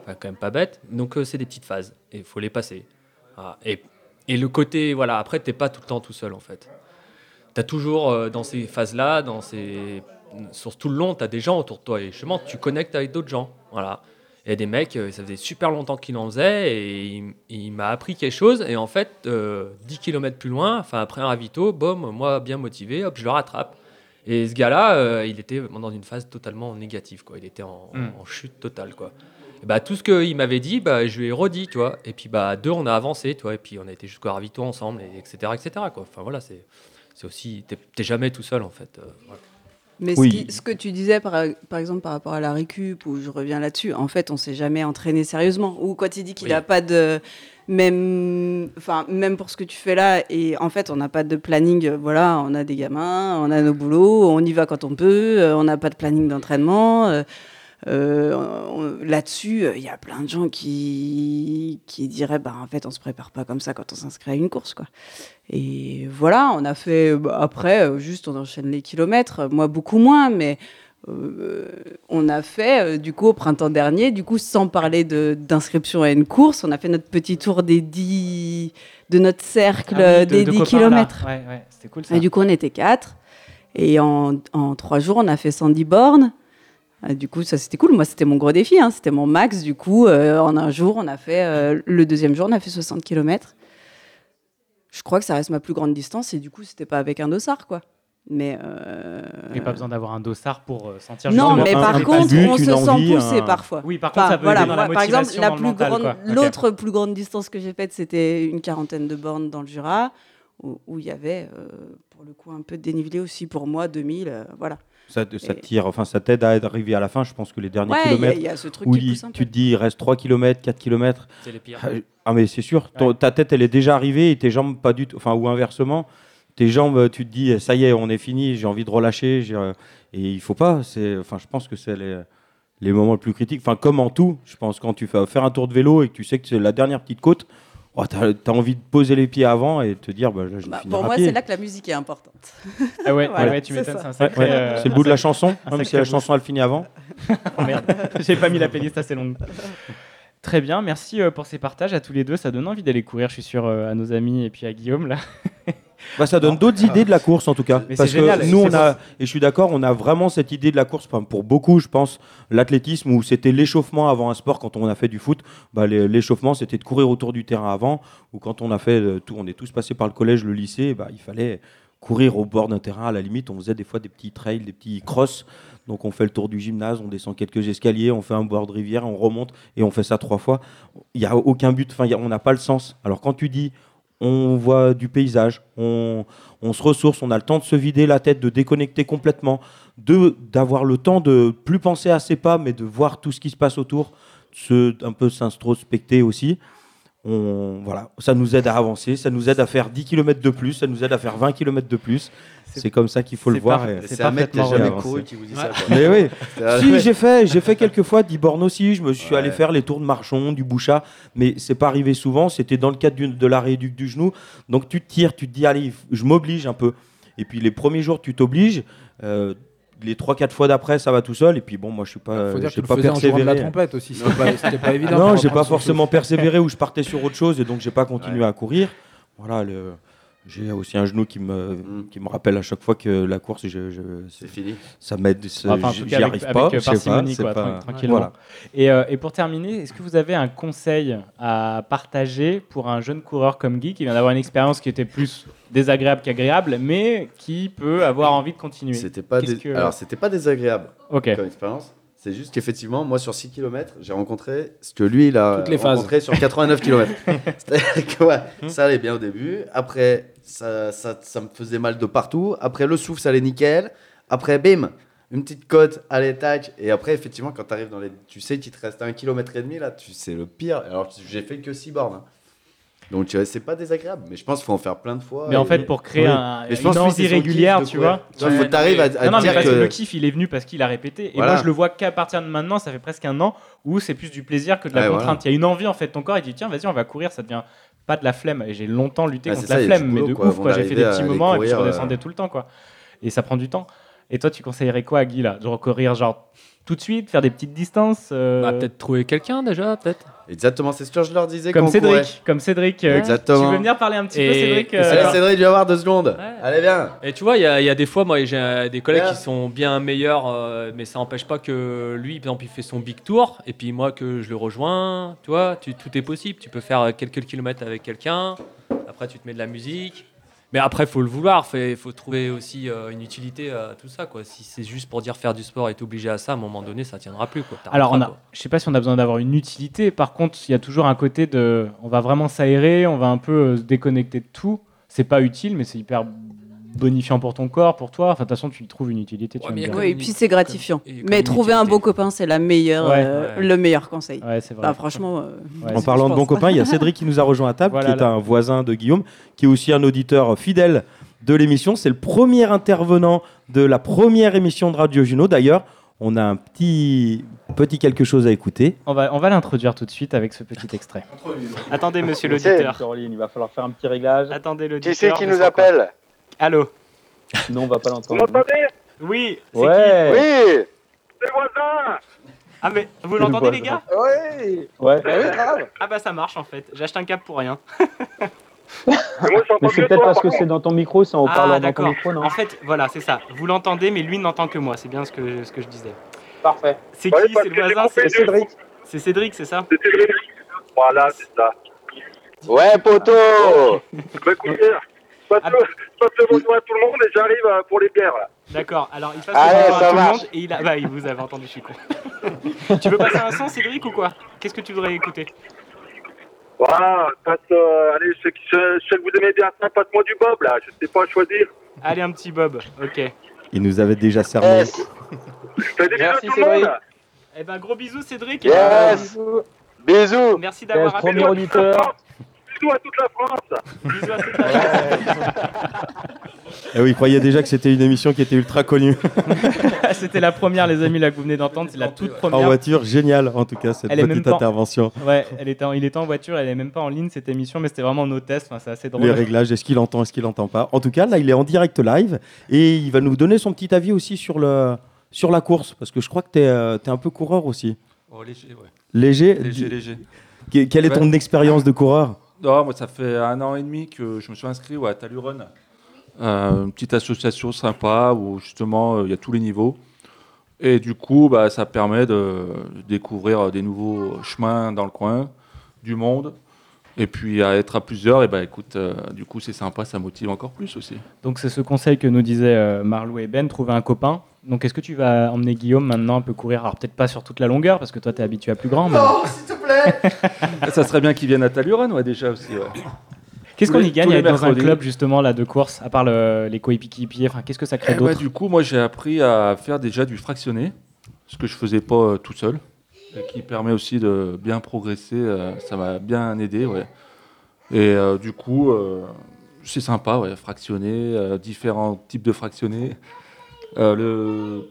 Enfin, quand même pas bête. Donc, c'est des petites phases et il faut les passer. Voilà. Et, et le côté, voilà, après, t'es pas tout le temps tout seul en fait. Tu as toujours euh, dans ces phases-là, dans ces... sur tout le long, tu as des gens autour de toi et justement, tu connectes avec d'autres gens. Voilà. Il y a des mecs, euh, ça faisait super longtemps qu'il en faisait et il, il m'a appris quelque chose. Et en fait, euh, 10 km plus loin, enfin après un ravito, boum, moi bien motivé, hop, je le rattrape. Et ce gars-là, euh, il était dans une phase totalement négative, quoi. Il était en, Mm. en chute totale, quoi. Et bah, tout ce qu'il m'avait dit, bah, je lui ai redit, tu vois. Et puis, bah, à deux, on a avancé, tu vois. Et puis, on a été jusqu'au ravito ensemble, et etc., etc., quoi. Enfin, voilà, c'est, c'est aussi... T'es, jamais tout seul, en fait. euh, voilà. Mais Oui. ce, qui- ce que tu disais, par, par exemple, par rapport à la récup, où je reviens là-dessus, en fait, on s'est jamais entraîné sérieusement. Ou quand il dit qu'il Oui. n'a pas de. Même, enfin, même pour ce que tu fais là, et en fait, on n'a pas de planning. euh, Voilà, on a des gamins, on a nos boulots, on y va quand on peut, euh, on n'a pas de planning d'entraînement. euh, euh, Là-dessus, euh, il y a plein de gens qui, qui diraient bah, en fait, on se prépare pas comme ça quand on s'inscrit à une course. Quoi. Et voilà, on a fait. bah, après, euh, juste, on enchaîne les kilomètres. Moi, beaucoup moins, mais euh, on a fait, du coup, au printemps dernier, du coup, sans parler d'inscription à une course, on a fait notre petit tour des 10, de notre cercle Ah oui, de- des de 10 copains, kilomètres. Ouais, ouais, c'était cool ça. Et du coup, on était quatre. Et en, en trois jours, on a fait 110 bornes. Euh, Du coup, ça c'était cool. Moi, c'était mon gros défi. hein. C'était mon max. Du coup, euh, en un jour, on a fait. euh, le deuxième jour, on a fait 60 km. Je crois que ça reste ma plus grande distance. Et du coup, c'était pas avec un dossard, quoi. Mais. euh, Et pas besoin d'avoir un dossard pour euh, sentir Non, mais par un contre, but, on se sent poussé un- parfois. Oui, par contre, Enfin, ça peut voilà, aider dans la moi, Par exemple, la plus mental, grande, l'autre plus grande distance que j'ai faite, c'était une quarantaine de bornes dans le Jura, où il y avait, pour le coup, un peu de dénivelé aussi pour moi, 2000, euh, voilà. Ça, tire, enfin ça t'aide à arriver à la fin. Je pense que les derniers Ouais, il y a- kilomètres il y a ce truc où qui il- tu te dis il reste 3 km, 4 km. C'est les pires. Ah mais c'est sûr, ton- ta tête elle est déjà arrivée et tes jambes pas du tout, enfin ou inversement, tes jambes tu te dis ça y est on est fini, j'ai envie de relâcher, euh, et il faut pas. C'est, enfin je pense que c'est les, les moments les plus critiques. Enfin comme en tout, je pense quand tu fais faire un tour de vélo et que tu sais que c'est la dernière petite côte, oh, t'as as envie de poser les pieds avant et de te dire bah, là, je Bah, pour moi, c'est là que la musique est importante. Ah ouais, Voilà, ouais, tu c'est m'étonnes, ça. c'est un sacré. Ouais, euh, c'est le bout de la chanson, même si la chanson elle finit avant. Oh merde, j'ai pas mis la playlist assez longue. Très bien, merci euh, pour ces partages à tous les deux. Ça donne envie d'aller courir, je suis sûr, euh, à nos amis et puis à Guillaume là. Bah, ça donne d'autres idées de la course en tout cas. Mais Parce que génial, nous, on a, et je suis d'accord, on a vraiment cette idée de la course. Enfin, pour beaucoup, je pense, l'athlétisme où c'était l'échauffement avant un sport. Quand on a fait du foot, bah, l'échauffement c'était de courir autour du terrain avant. Ou quand on a fait euh, tout, on est tous passés par le collège, le lycée, bah, il fallait courir au bord d'un terrain. À la limite, on faisait des fois des petits trails, des petits crosses. Donc on fait le tour du gymnase, on descend quelques escaliers, on fait un bord de rivière, on remonte et on fait ça trois fois. Il n'y a aucun but, enfin, on n'a pas le sens. Alors quand tu dis on voit du paysage, on, se ressource, on a le temps de se vider la tête, de déconnecter complètement, d'avoir le temps de plus penser à ses pas, mais de voir tout ce qui se passe autour, se, un peu s'introspecter aussi. On, voilà, ça nous aide à avancer, ça nous aide à faire 10 km de plus, ça nous aide à faire 20 km de plus. C'est comme ça qu'il faut le voir. C'est un mec qui jamais couru qui vous dit ça, quoi. Mais oui. Si j'ai fait, j'ai fait quelques fois 10 bornes aussi. Je me suis allé faire les tours de Marchon, du Bouchat, mais c'est pas arrivé souvent. C'était dans le cadre d'une- de la rééduque du genou. Donc tu te tires, tu te dis allez, je m'oblige un peu. Et puis les premiers jours, tu t'obliges. Euh, les 3-4 fois d'après, ça va tout seul. Et puis bon, moi, je suis pas, Faut dire que le pas faisais en de persévéré. la trompette aussi, c'était pas- pas évident Non, j'ai pas forcément persévéré ou je partais sur autre chose et donc j'ai pas continué à courir. Voilà, le- j'ai aussi un genou qui me, qui me rappelle à chaque fois que la course, je, je- C'est fini. Ça m'aide, Enfin, en j'y tout cas, j'y avec, arrive pas. avec, euh, je sais pas, parcimonie, c'est quoi, pas- tran- tranquillement. Voilà. Et, euh, et pour terminer, est-ce que vous avez un conseil à partager pour un jeune coureur comme Guy qui vient d'avoir une expérience qui était plus désagréable qu'agréable, mais qui peut avoir envie de continuer? C'était pas que- Alors, c'était pas désagréable Ok. comme expérience. C'est juste qu'effectivement, moi, sur 6 km, j'ai rencontré ce que lui, il a Toutes les rencontré sur 89 km. C'est-à-dire que ouais, ça allait bien au début. Après, ça, ça, ça me faisait mal de partout. Après, le souffle, ça allait nickel. Après, bim, une petite côte, allez, tac. Et après, effectivement, quand tu arrives dans les. Tu sais qu'il te reste un kilomètre et demi, là, tu c'est le pire. Alors, j'ai fait que 6 bornes. hein. Donc, c'est pas désagréable. Mais je pense qu'il faut en faire plein de fois. Mais en fait, pour créer un, Mais je une envie c'est son kiff régulière, de tu vois. Tu vois, faut que t'arrives à- à non, non, mais dire parce que- que le kiff, il est venu parce qu'il a répété. Et Voilà. moi, je le vois qu'à partir de maintenant, ça fait presque un an, où c'est plus du plaisir que de la Ouais, contrainte. voilà. Il y a une envie, en fait, ton corps, il dit tiens, vas-y, on va courir, ça devient pas de la flemme. Et j'ai longtemps lutté Ah, contre la flemme, mais de ouf, quoi. J'ai fait des petits moments et puis je redescendais euh. tout le temps, quoi. Et ça prend du temps. Et toi, tu conseillerais quoi à Guy, là? De recourir, genre, tout de suite, faire des petites distances euh, Bah, peut-être trouver quelqu'un déjà, peut-être. Exactement, c'est ce que je leur disais Comme Cédric, courait. comme Cédric. euh, Exactement. Tu veux venir parler un petit peu, Et- Cédric et euh, Allez, Cédric, viens voir deux secondes. Ouais. Allez, viens. Et tu vois, il y, a- il y a des fois, moi, j'ai euh, des collègues qui sont bien meilleurs, euh, mais ça n'empêche pas que lui, par exemple, il fait son big tour, et puis moi, que je le rejoins, tu vois, tu- tout est possible. Tu peux faire quelques kilomètres avec quelqu'un, après, tu te mets de la musique. Mais après, il faut le vouloir, il faut trouver aussi euh, une utilité à tout ça. Quoi. Si c'est juste pour dire faire du sport et être obligé à ça, à un moment donné, ça tiendra plus. Quoi. Alors, on a, quoi. je sais pas si on a besoin d'avoir une utilité. Par contre, il y a toujours un côté de, on va vraiment s'aérer, on va un peu euh, se déconnecter de tout. C'est pas utile, mais c'est hyper bonifiant pour ton corps, pour toi. Enfin, de toute façon, tu y trouves une utilité. Tu Ouais, vas mais Oui, et puis c'est gratifiant. comme- Mais trouver un beau copain, c'est la meilleure, Ouais. euh, Ouais. le meilleur conseil. Ouais, c'est vrai. Bah, franchement. euh, Ouais, En parlant de bons pense. copains, il y a Cédric qui nous a rejoint à table, Voilà, qui est là. un voisin de Guillaume, qui est aussi un auditeur fidèle de l'émission. C'est le premier intervenant de la première émission de Radio Juno. D'ailleurs, on a un petit, petit quelque chose à écouter. On va, on va l'introduire tout de suite avec ce petit extrait. Attendez, monsieur l'auditeur. Il va falloir faire un petit réglage. Attendez l'auditeur. Qui c'est qui nous appelle? Allô Non, on va pas Vous l'entendre. m'entendez? Oui, c'est Ouais. Oui c'est le voisin Ah, mais vous l'entendez, les gars? Oui Ouais, Bah oui, grave Ah, bah ça marche en fait. J'ai acheté un câble pour rien. Mais c'est peut-être parce que c'est dans ton micro, c'est en Ah, parlant dans ton d'accord. micro, non? En fait, voilà, c'est ça. Vous l'entendez, mais lui n'entend que moi. C'est bien ce que, ce que je disais. Parfait. C'est Ouais, qui? C'est le voisin C'est Cédric. C'est Cédric, c'est ça? C'est Cédric. Voilà, c'est ça. Ouais, poteau Bah écoutez, le, passe le bonjour à tout le monde et j'arrive euh, pour les bières là. D'accord, alors il passe Allez, le bonjour à ça tout le marche. monde et il a... Bah, il vous avez entendu, je suis con. tu veux passer un son, Cédric, ou quoi? Qu'est-ce que tu voudrais écouter? Voilà, passe, euh, allez, je sais, que, je, je sais que vous aimez bien ça, passe-moi du Bob là, je sais pas choisir. Allez, un petit Bob, ok. Il nous avait déjà cerné. Fais des bisous à Merci, tout le monde Cédric. Eh ben, gros bisous, Cédric. et Yes. Bisous Merci d'avoir appelé. Bisous à toute la France Bisous à toute la France. Eh oui, il croyait déjà que c'était une émission qui était ultra connue. C'était la première, les amis, là, que vous venez d'entendre. C'est la toute première. en voiture, génial en tout cas cette Elle petite intervention. Ouais, elle était en- il était en voiture, elle est même pas en ligne cette émission, mais c'était vraiment nos tests. Enfin, c'est assez drôle. Les réglages, est-ce qu'il entend, est-ce qu'il entend pas? En tout cas, là, il est en direct live et il va nous donner son petit avis aussi sur, le, sur la course, parce que je crois que tu es, un peu coureur aussi. Oh, léger, ouais. Léger? Léger, Quelle est ton Ouais. expérience de coureur? Non, moi, ça fait un an et demi que je me suis inscrit ouais, à Talurun. Euh, une petite association sympa où justement euh, il y a tous les niveaux. Et du coup, bah, ça permet de découvrir des nouveaux chemins dans le coin, du monde. Et puis à être à plusieurs, et bah, écoute, euh, du coup c'est sympa, ça motive encore plus aussi. Donc c'est ce conseil que nous disaient euh, Marlou et Ben, trouver un copain. Donc est-ce que tu vas emmener Guillaume maintenant un peu courir? Alors peut-être pas sur toute la longueur, parce que toi tu es habitué à plus grand. Mais... s'il te plaît Ça serait bien qu'ils viennent à Talurun, ouais, déjà aussi. ouais. Qu'est-ce qu'on y gagne à être dans un club justement là de course, à part le- les coéquipiers? Enfin, qu'est-ce que ça crée Eh bah, d'autre? du coup, moi, j'ai appris à faire déjà du fractionné, ce que je faisais pas euh, tout seul, et qui permet aussi de bien progresser. euh, ça m'a bien aidé, ouais. Et euh, du coup, euh, c'est sympa, ouais, fractionner, euh, différents types de fractionnés. Euh, le,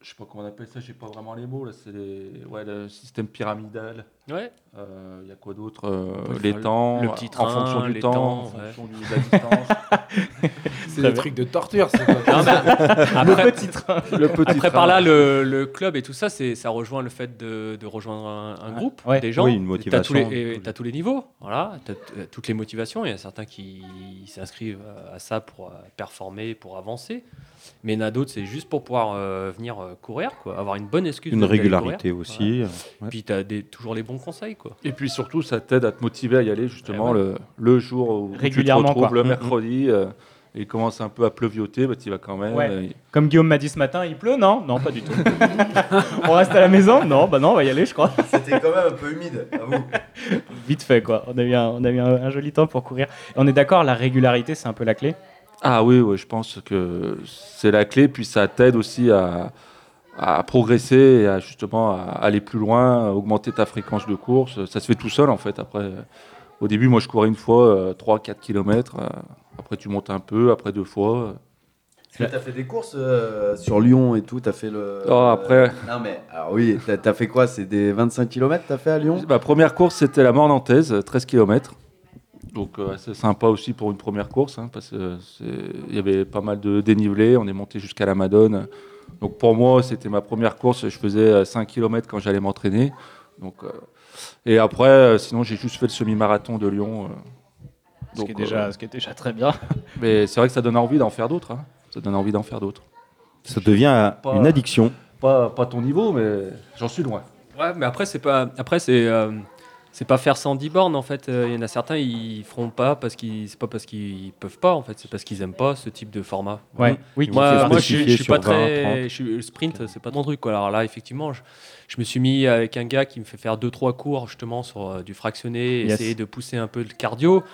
je sais pas comment on appelle ça, j'ai pas vraiment les mots là. C'est les- ouais, le système pyramidal. Ouais. Euh, Il y a quoi d'autre Euh, Les le- temps, le petit en fonction du temps, temps, en ouais. fonction du- de la distance. C'est des trucs de torture, c'est quoi. Non, mais après, Le petit train. Le petit après, train. par là, le, le club et tout ça, c'est, ça rejoint le fait de, de rejoindre un, un groupe, Ouais. des gens. Oui, une T'as motivation. tous les, t'as tous les niveaux, voilà. T'as euh, toutes les motivations. Il y a certains qui s'inscrivent à ça pour euh, performer, pour avancer. Mais il y en a d'autres, c'est juste pour pouvoir euh, venir euh, courir, quoi. Avoir une bonne excuse. Une régularité courir. aussi, euh, ouais. Puis t'as des, toujours les bons conseils, quoi. Et puis surtout, ça t'aide à te motiver à y aller justement Eh ouais. le, le jour où tu te Régulièrement, retrouves, quoi. le Mm, mm. mercredi, euh, et il commence un peu à pleuvioter, bah, tu y vas quand même. Ouais. euh, Comme Guillaume m'a dit ce matin, il pleut Non, non, pas du tout. on reste à la maison? Non, bah non, on va y aller, je crois. C'était quand même un peu humide, avoue. Vite fait, quoi. On a eu un, on a eu un, un joli temps pour courir. Et on est d'accord, la régularité, c'est un peu la clé? Ah oui, ouais, je pense que c'est la clé, puis ça t'aide aussi à, à progresser et à justement à aller plus loin, à augmenter ta fréquence de course. Ça se fait tout seul en fait. Après, euh, au début, moi je courais une fois 3-4 km, après tu montes un peu, après deux fois. Tu as fait des courses euh, sur Lyon et tout, t'as fait le. Oh, après. non mais, alors oui, t'as as fait quoi? C'est des 25 km t'as fait à Lyon? Ma première course, c'était la mort nantaise, 13 km. Donc euh, c'est sympa aussi pour une première course, hein, parce qu'il y avait pas mal de dénivelé, on est monté jusqu'à la Madone. Donc pour moi, c'était ma première course, je faisais euh, 5 km quand j'allais m'entraîner. Donc, euh, et après, euh, sinon j'ai juste fait le semi-marathon de Lyon. euh. Ce qui est Donc, déjà- euh, ce qui est déjà très bien. Mais c'est vrai que ça donne envie d'en faire d'autres. hein. Ça donne envie d'en faire d'autres. Ça devient Pas- une addiction. Pas, pas ton niveau, mais j'en suis loin. Ouais, mais après, c'est pas, après, c'est, euh, c'est pas faire 110 bornes en fait. Euh, Il y en a certains, ils feront pas parce qu'ils, c'est pas parce qu'ils peuvent pas en fait, c'est parce qu'ils aiment pas ce type de format. Ouais. Oui, moi, moi je, je suis pas 20, très, 30. je le sprint, c'est pas mon truc quoi. Alors là, effectivement, je, je me suis mis avec un gars qui me fait faire deux trois cours justement sur euh, du fractionné, Yes. essayer de pousser un peu le cardio.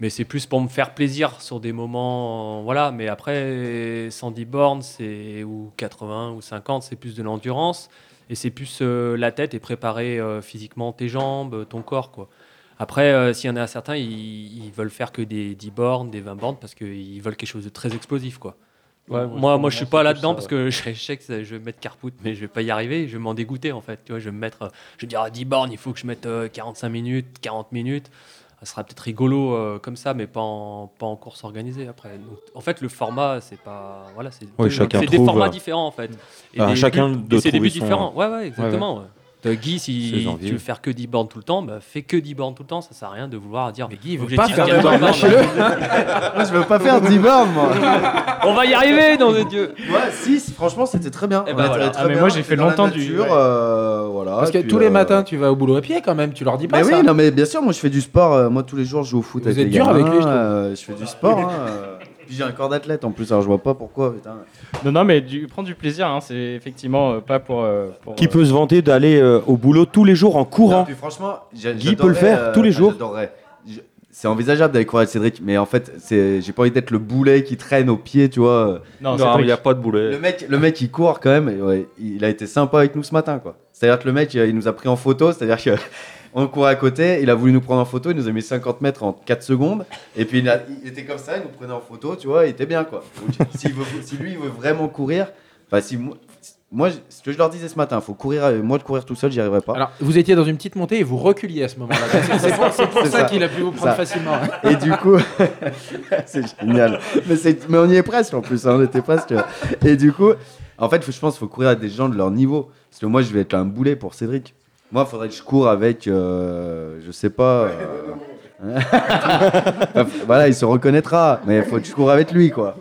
Mais c'est plus pour me faire plaisir sur des moments, voilà. Mais après, 110 bornes, c'est ou 80 ou 50, c'est plus de l'endurance et c'est plus euh, la tête et préparer euh, physiquement tes jambes, ton corps, quoi. Après, euh, s'il y en a certains, ils, ils veulent faire que des 10 bornes, des 20 bornes parce qu'ils veulent quelque chose de très explosif, quoi. Ouais, moi, moi, moi, je suis pas là-dedans parce que je, je sais que je vais mettre carpout, mais je vais pas y arriver. Je vais m'en dégoûter en fait. Tu vois, je vais me mettre, euh, je vais dire à 10 bornes, il faut que je mette euh, 45 minutes, 40 minutes. Ça sera peut-être rigolo euh, comme ça, mais pas en, pas en course organisée après. Donc, en fait, le format, c'est pas. Voilà, c'est Oui, chacun c'est des formats euh, différents en fait. Des chacun buts- de c'est des buts son- différents. Ouais, ouais, Ouais, exactement. ouais. ouais. Euh, Guy, si tu veux faire que 10 bornes tout le temps, bah, fais que 10 bornes tout le temps, ça sert à rien de vouloir dire. Mais Guy, il veut pas faire 10 de bornes. Moi, je veux pas faire 10 bornes, moi. On va y arriver, nom de Dieu. Ouais, 6, franchement, c'était très bien. Eh ben était voilà. très Ah, mais bien, moi, j'ai fait dans longtemps du- nature, ouais. euh, voilà, Parce que puis, tous les euh, matins, tu vas au boulot à pied quand même, tu leur dis pas Mais ça. oui, non, mais bien sûr, moi je fais du sport. moi tous les jours, je joue au foot Vous avec êtes les dur avec lui, je fais du sport. Puis j'ai un corps d'athlète en plus, alors je vois pas pourquoi. Putain. Non, non, mais du, prends du plaisir, hein, c'est effectivement euh, pas pour. euh, pour, Qui euh, peut se vanter d'aller euh, au boulot tous les jours en Non, courant puis franchement, j'a- Guy peut le j'adorerais, faire euh, tous les jours. j'adorerais. Je- C'est envisageable d'aller courir avec Cédric, mais en fait, c'est, j'ai pas envie d'être le boulet qui traîne au pied, tu vois. Non, Non, Cédric. il n'y a pas de boulet. Le mec, le mec, il court quand même. Et ouais, il a été sympa avec nous ce matin, quoi. C'est-à-dire que le mec, il, il nous a pris en photo. C'est-à-dire que on courait à côté. Il a voulu nous prendre en photo. Il nous a mis 50 mètres en 4 secondes. Et puis il, a- il était comme ça. Il nous prenait en photo, tu vois. Il était bien, quoi. Donc, veut- si lui, il veut vraiment courir, enfin, si moi, ce que je leur disais ce matin, faut courir. euh, Moi, de courir tout seul, j'y arriverais pas. Alors, vous étiez dans une petite montée et vous reculiez à ce moment-là. C'est- pour, ça, ça. qu'il a pu vous prendre Ça. facilement. Et du coup, c'est génial. Mais, on y est presque en plus, hein, on était presque. Et du coup, en fait, je pense qu'il faut courir avec des gens de leur niveau. Parce que moi, je vais être un boulet pour Cédric. Moi, il faudrait que je cours avec, euh, je sais pas. euh, voilà, il se reconnaîtra. Mais il faut que je cours avec lui, quoi.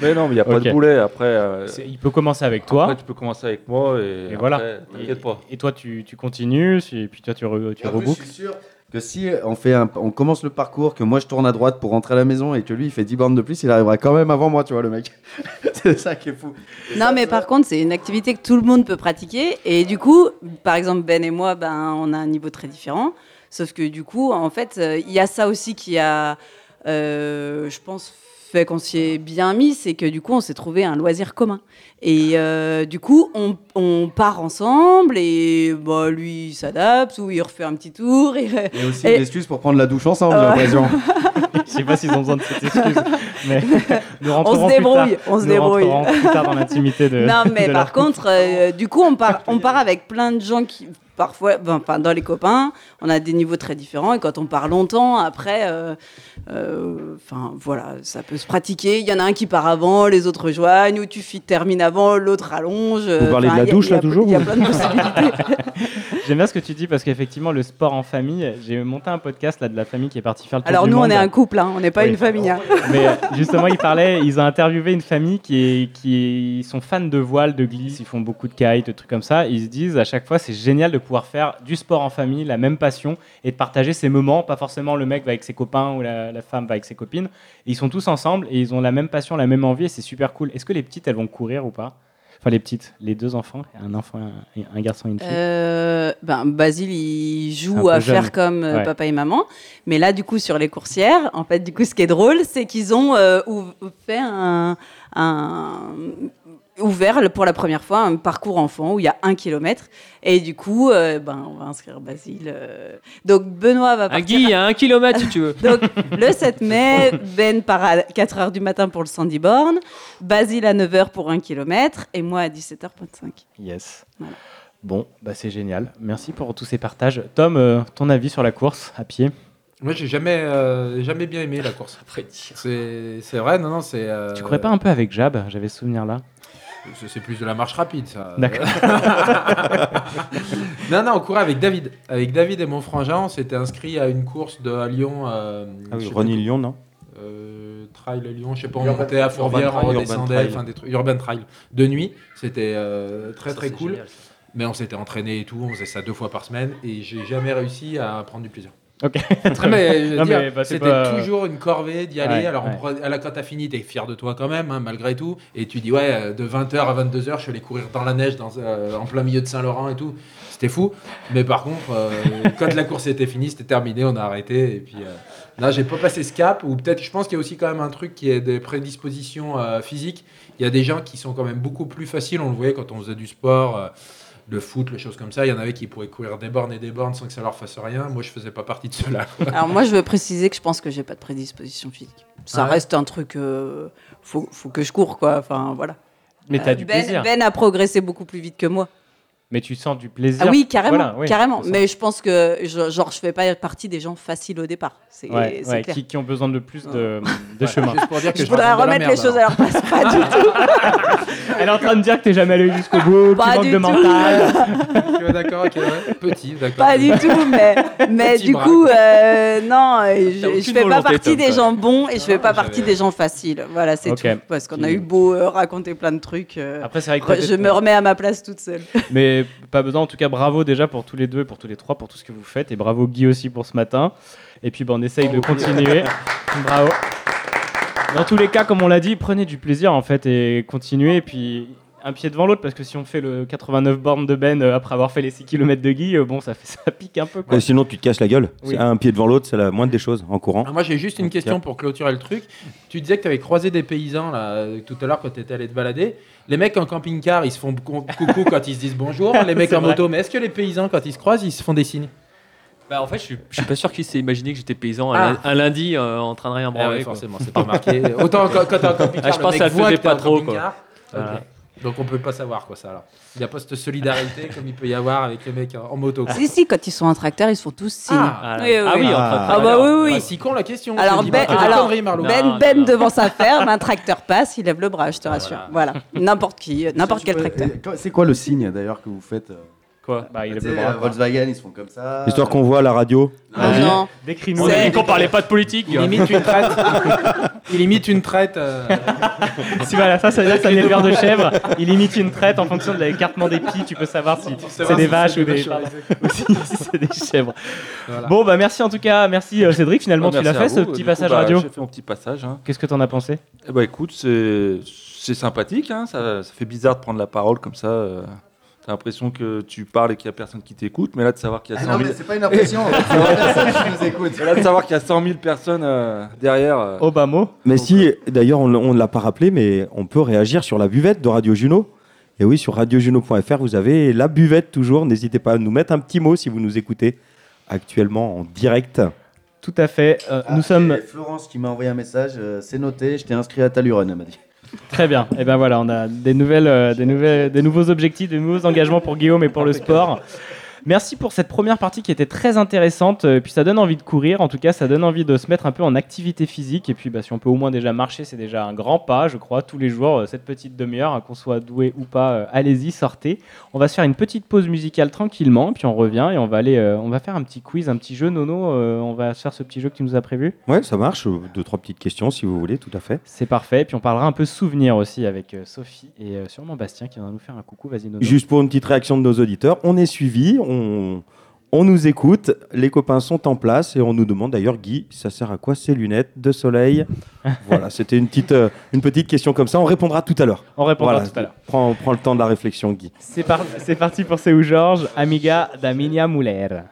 Mais non, mais il n'y a pas de boulet. Après, euh, il peut commencer avec toi. après, tu peux commencer avec moi et, Et voilà. T'inquiète pas. Et toi, tu, tu continues, et puis toi, tu, re- tu reboucles. je suis sûr que si on, fait un- on commence le parcours, que moi je tourne à droite pour rentrer à la maison et que lui il fait 10 bornes de plus, il arrivera quand même avant moi, tu vois, le mec. c'est ça qui est fou. Non, mais par contre, c'est une activité que tout le monde peut pratiquer. Et du coup, par exemple, Ben et moi, ben, on a un niveau très différent. Sauf que du coup, en fait, euh, il y a ça aussi qui a, euh, je pense, fait qu'on s'y est bien mis. C'est que du coup, on s'est trouvé un loisir commun. Et euh, du coup, on, on part ensemble et bah, lui il s'adapte ou il refait un petit tour. Et, Et aussi et- une excuse pour prendre la douche ensemble, j'ai l'impression. Je sais pas s'ils ont besoin de cette excuse, mais nous on se plus débrouille, tard. on se débrouille. rentrerons plus tard dans l'intimité de. Non, mais de par contre, euh, du coup, on part, on part avec plein de gens qui, parfois, ben, dans les copains, on a des niveaux très différents. Et quand on part longtemps, après, euh, euh, enfin, voilà, ça peut se pratiquer. Il y en a un qui part avant, les autres rejoignent, ou tu termines avant, l'autre allonge. Vous parlez de Enfin, la douche, là, toujours, Il y a plein de possibilités. J'aime bien ce que tu dis parce qu'effectivement, le sport en famille, j'ai monté un podcast là de la famille qui est partie faire le tour Alors, du nous, on est un couple, hein, on n'est pas Oui. une famille. hein. Mais justement, ils parlaient, ils ont interviewé une famille qui, est, qui sont fans de voile, de glisse, ils font beaucoup de kite, de trucs comme ça. Ils se disent à chaque fois, c'est génial de pouvoir faire du sport en famille, la même passion, et de partager ces moments. Pas forcément le mec va avec ses copains ou la, la femme va avec ses copines. Et ils sont tous ensemble et ils ont la même passion, la même envie, et c'est super cool. Est-ce que les petites, elles vont courir ou pas? Enfin, les petites, les deux enfants, un enfant, et un, un garçon et une fille. Euh, ben, Basile, il joue à jeune. faire comme euh, Ouais. papa et maman. Mais là, du coup, sur les coursières, en fait, du coup, ce qui est drôle, c'est qu'ils ont euh, fait un, un- ouvert pour la première fois un parcours enfant où il y a un kilomètre. Et du coup, euh, ben, on va inscrire Basile. euh. Donc, Benoît va Un partir. Guy, il y a un kilomètre si tu veux. Donc, le 7 mai, Ben part à 4h du matin pour le 110 bornes, Basile à 9h pour 1 km et moi à 17h25. Yes. Voilà. Bon, bah c'est génial. Merci pour tous ces partages. Tom, euh, ton avis sur la course à pied? Moi, j'ai jamais, euh, jamais bien aimé la course. C'est c'est vrai, non, non, c'est. euh, Tu courais pas un peu avec Jab? J'avais ce souvenir là. C'est plus de la marche rapide, ça. D'accord. non, non, on courait avec David. Avec David et mon frangin, on s'était inscrit à une course de, à Lyon. euh, Ah oui, Lyon, non euh, Trail Lyon, je sais pas, on Urban- montait à Fourvière, on Urban redescendait, Trail. enfin des trucs, Urban Trail. De nuit, c'était euh, très Ça, très cool. génial. Mais on s'était entraîné et tout, on faisait ça deux fois par semaine et j'ai jamais réussi à prendre du plaisir. Ok. Mais, bah, c'était pas- toujours une corvée d'y aller. Ouais, Alors, ouais. à la- quand t'as fini, t'es fier de toi quand même, hein, malgré tout. Et tu dis, ouais, euh, de 20h à 22h, je suis allé courir dans la neige, dans, euh, en plein milieu de Saint-Laurent et tout. C'était fou. Mais par contre, euh, quand la course était finie, c'était terminé, on a arrêté. Et puis, euh, là, j'ai pas passé ce cap. Ou peut-être, je pense qu'il y a aussi quand même un truc qui est des prédispositions physiques. Il y a des gens qui sont quand même beaucoup plus faciles. On le voyait quand on faisait du sport. Le foot, les choses comme ça, il y en avait qui pourraient courir des bornes et des bornes sans que ça leur fasse rien. Moi, je faisais pas partie de ceux-là. Alors moi, je veux préciser que je pense que j'ai pas de prédisposition physique. Ça Ah ouais reste un truc, euh, faut, faut que je cours quoi. Enfin voilà. Mais t'as Euh, du ben, plaisir. Ben a progressé beaucoup plus vite que moi. Mais tu sens du plaisir. Ah oui, carrément, Voilà, oui. carrément. Mais je pense que je, genre je fais pas partie des gens faciles au départ. C'est Ouais, qui, qui ont besoin de plus de, de chemin. Juste pour dire que Je je voudrais remettre les choses à leur place, pas du tout. Elle est en train de dire que t'es jamais allé jusqu'au bout, que Pas tu manques du de tout. mental. Tu d'accord, ok, ouais. Petit, d'accord. Pas du tout, mais, mais du bras, coup, euh, non, euh, je, je fais pas partie des quoi. gens bons et je fais pas partie des gens faciles. Voilà, c'est tout. Parce qu'on a eu beau euh, raconter plein de trucs. Après, c'est vrai que je me remets à ma place toute seule. Mais pas besoin. En tout cas, bravo déjà pour tous les deux, pour tous les trois, pour tout ce que vous faites. Et bravo Guy aussi pour ce matin. Et puis, ben, on essaye de continuer. bravo. Dans tous les cas, comme on l'a dit, prenez du plaisir en fait et continuez. Et puis, un pied devant l'autre, parce que si on fait le 89 bornes de Ben euh, après avoir fait les 6 km de Guy, euh, bon, ça, fait, ça pique un peu. Quoi. Sinon, tu te casses la gueule. Oui. Un pied devant l'autre, c'est la moindre des choses en courant. Alors moi j'ai juste une question pour clôturer le truc. Tu disais que tu avais croisé des paysans là euh, tout à l'heure quand tu étais allé te balader. Les mecs en camping-car, ils se font cou- coucou quand ils se disent bonjour. Les mecs en vrai. moto, mais est-ce que les paysans quand ils se croisent, ils se font des signes? Bah, en fait, je suis, je suis pas sûr qu'il s'est imaginé que j'étais paysan Ah. un, un lundi euh, en train de rien Ah branler. ouais, forcément, c'est pas marqué. Autant quand, quand t'es en camping-car, Ah, je le pense mec que ça le faisait pas trop. camping-car. Quoi. Donc on peut pas savoir quoi ça alors. Il n'y a pas cette solidarité comme il peut y avoir avec les mecs en, en moto. quoi. Si, si, quand ils sont en tracteur, ils se font tous signes. Ah, oui, oui, ah oui, oui. en Ah bah oui, oui. Bah, si con la question. Alors, Ben, pas alors, Marlon. ben, Non, Ben non. devant sa ferme, un tracteur passe, il lève le bras, je te rassure. Voilà, n'importe qui, n'importe quel tracteur. C'est quoi le signe d'ailleurs que vous faites euh Quoi Bah, il Tu euh, Volkswagen, ils se font comme ça. Histoire qu'on voit à la radio. Ah non, Décris-nous. On a dit qu'on parlait pas de politique. Il imite une traite. il imite une traite. euh, Si voilà, ça, ça un éleveur de chèvres. Il imite une traite en fonction de l'écartement des pieds. Tu peux savoir si c'est savoir des si vaches c'est ou des des, vaches, pardon, ouais, ou si, si c'est des chèvres. Voilà. Bon, bah merci en tout cas. Merci euh, Cédric. Finalement, tu Merci l'as à fait ce vous. petit Du coup, passage bah, radio. J'ai fait mon petit passage. hein. Qu'est-ce que t'en as pensé? Eh ben, écoute, c'est c'est sympathique. hein, Ça, ça fait bizarre de prendre la parole comme ça. euh, T'as l'impression que tu parles et qu'il n'y a personne qui t'écoute, mais là de savoir qu'il y a Ah 100 non, 000, mais c'est pas une impression. c'est la personne qui nous écoute. là de savoir qu'il y a 100 000 personnes euh, derrière. euh, Obama. Mais si, d'ailleurs, on ne l'a pas rappelé, mais on peut réagir sur la buvette de Radio Juno. Et oui, sur radiojuno.fr, vous avez la buvette toujours. N'hésitez pas à nous mettre un petit mot si vous nous écoutez actuellement en direct. Tout à fait. Euh, Ah, nous sommes et Florence qui m'a envoyé un message, euh, c'est noté, je t'ai inscrit à Taluron, elle m'a dit. Très bien. Et ben voilà, on a des nouvelles, euh, des nouvelles, des nouveaux objectifs, des nouveaux engagements pour Guillaume et pour le sport. Merci pour cette première partie qui était très intéressante. Et puis ça donne envie de courir. En tout cas, ça donne envie de se mettre un peu en activité physique. Et puis, bah, si on peut au moins déjà marcher, c'est déjà un grand pas, je crois, tous les jours. euh, Cette petite demi-heure, hein, qu'on soit doué ou pas, euh, allez-y, sortez. On va se faire une petite pause musicale tranquillement. Puis on revient et on va aller, euh, on va faire un petit quiz, un petit jeu. Nono, euh, on va faire ce petit jeu que tu nous as prévu? Ouais, ça marche. Euh, Deux, trois petites questions si vous voulez, tout à fait. C'est parfait. Puis on parlera un peu souvenir aussi avec euh, Sophie et euh, sûrement Bastien qui va nous faire un coucou. Vas-y, Nono. Juste pour une petite réaction de nos auditeurs, on est suivi, on, on nous écoute, les copains sont en place et on nous demande d'ailleurs, Guy, ça sert à quoi ces lunettes de soleil? Voilà, c'était une petite, euh, une petite question comme ça. On répondra tout à l'heure. On répondra Voilà, tout à l'heure. Prends, prends le temps de la réflexion, Guy. C'est par- c'est parti pour C'est où Georges, Amiga da Minha Mulher.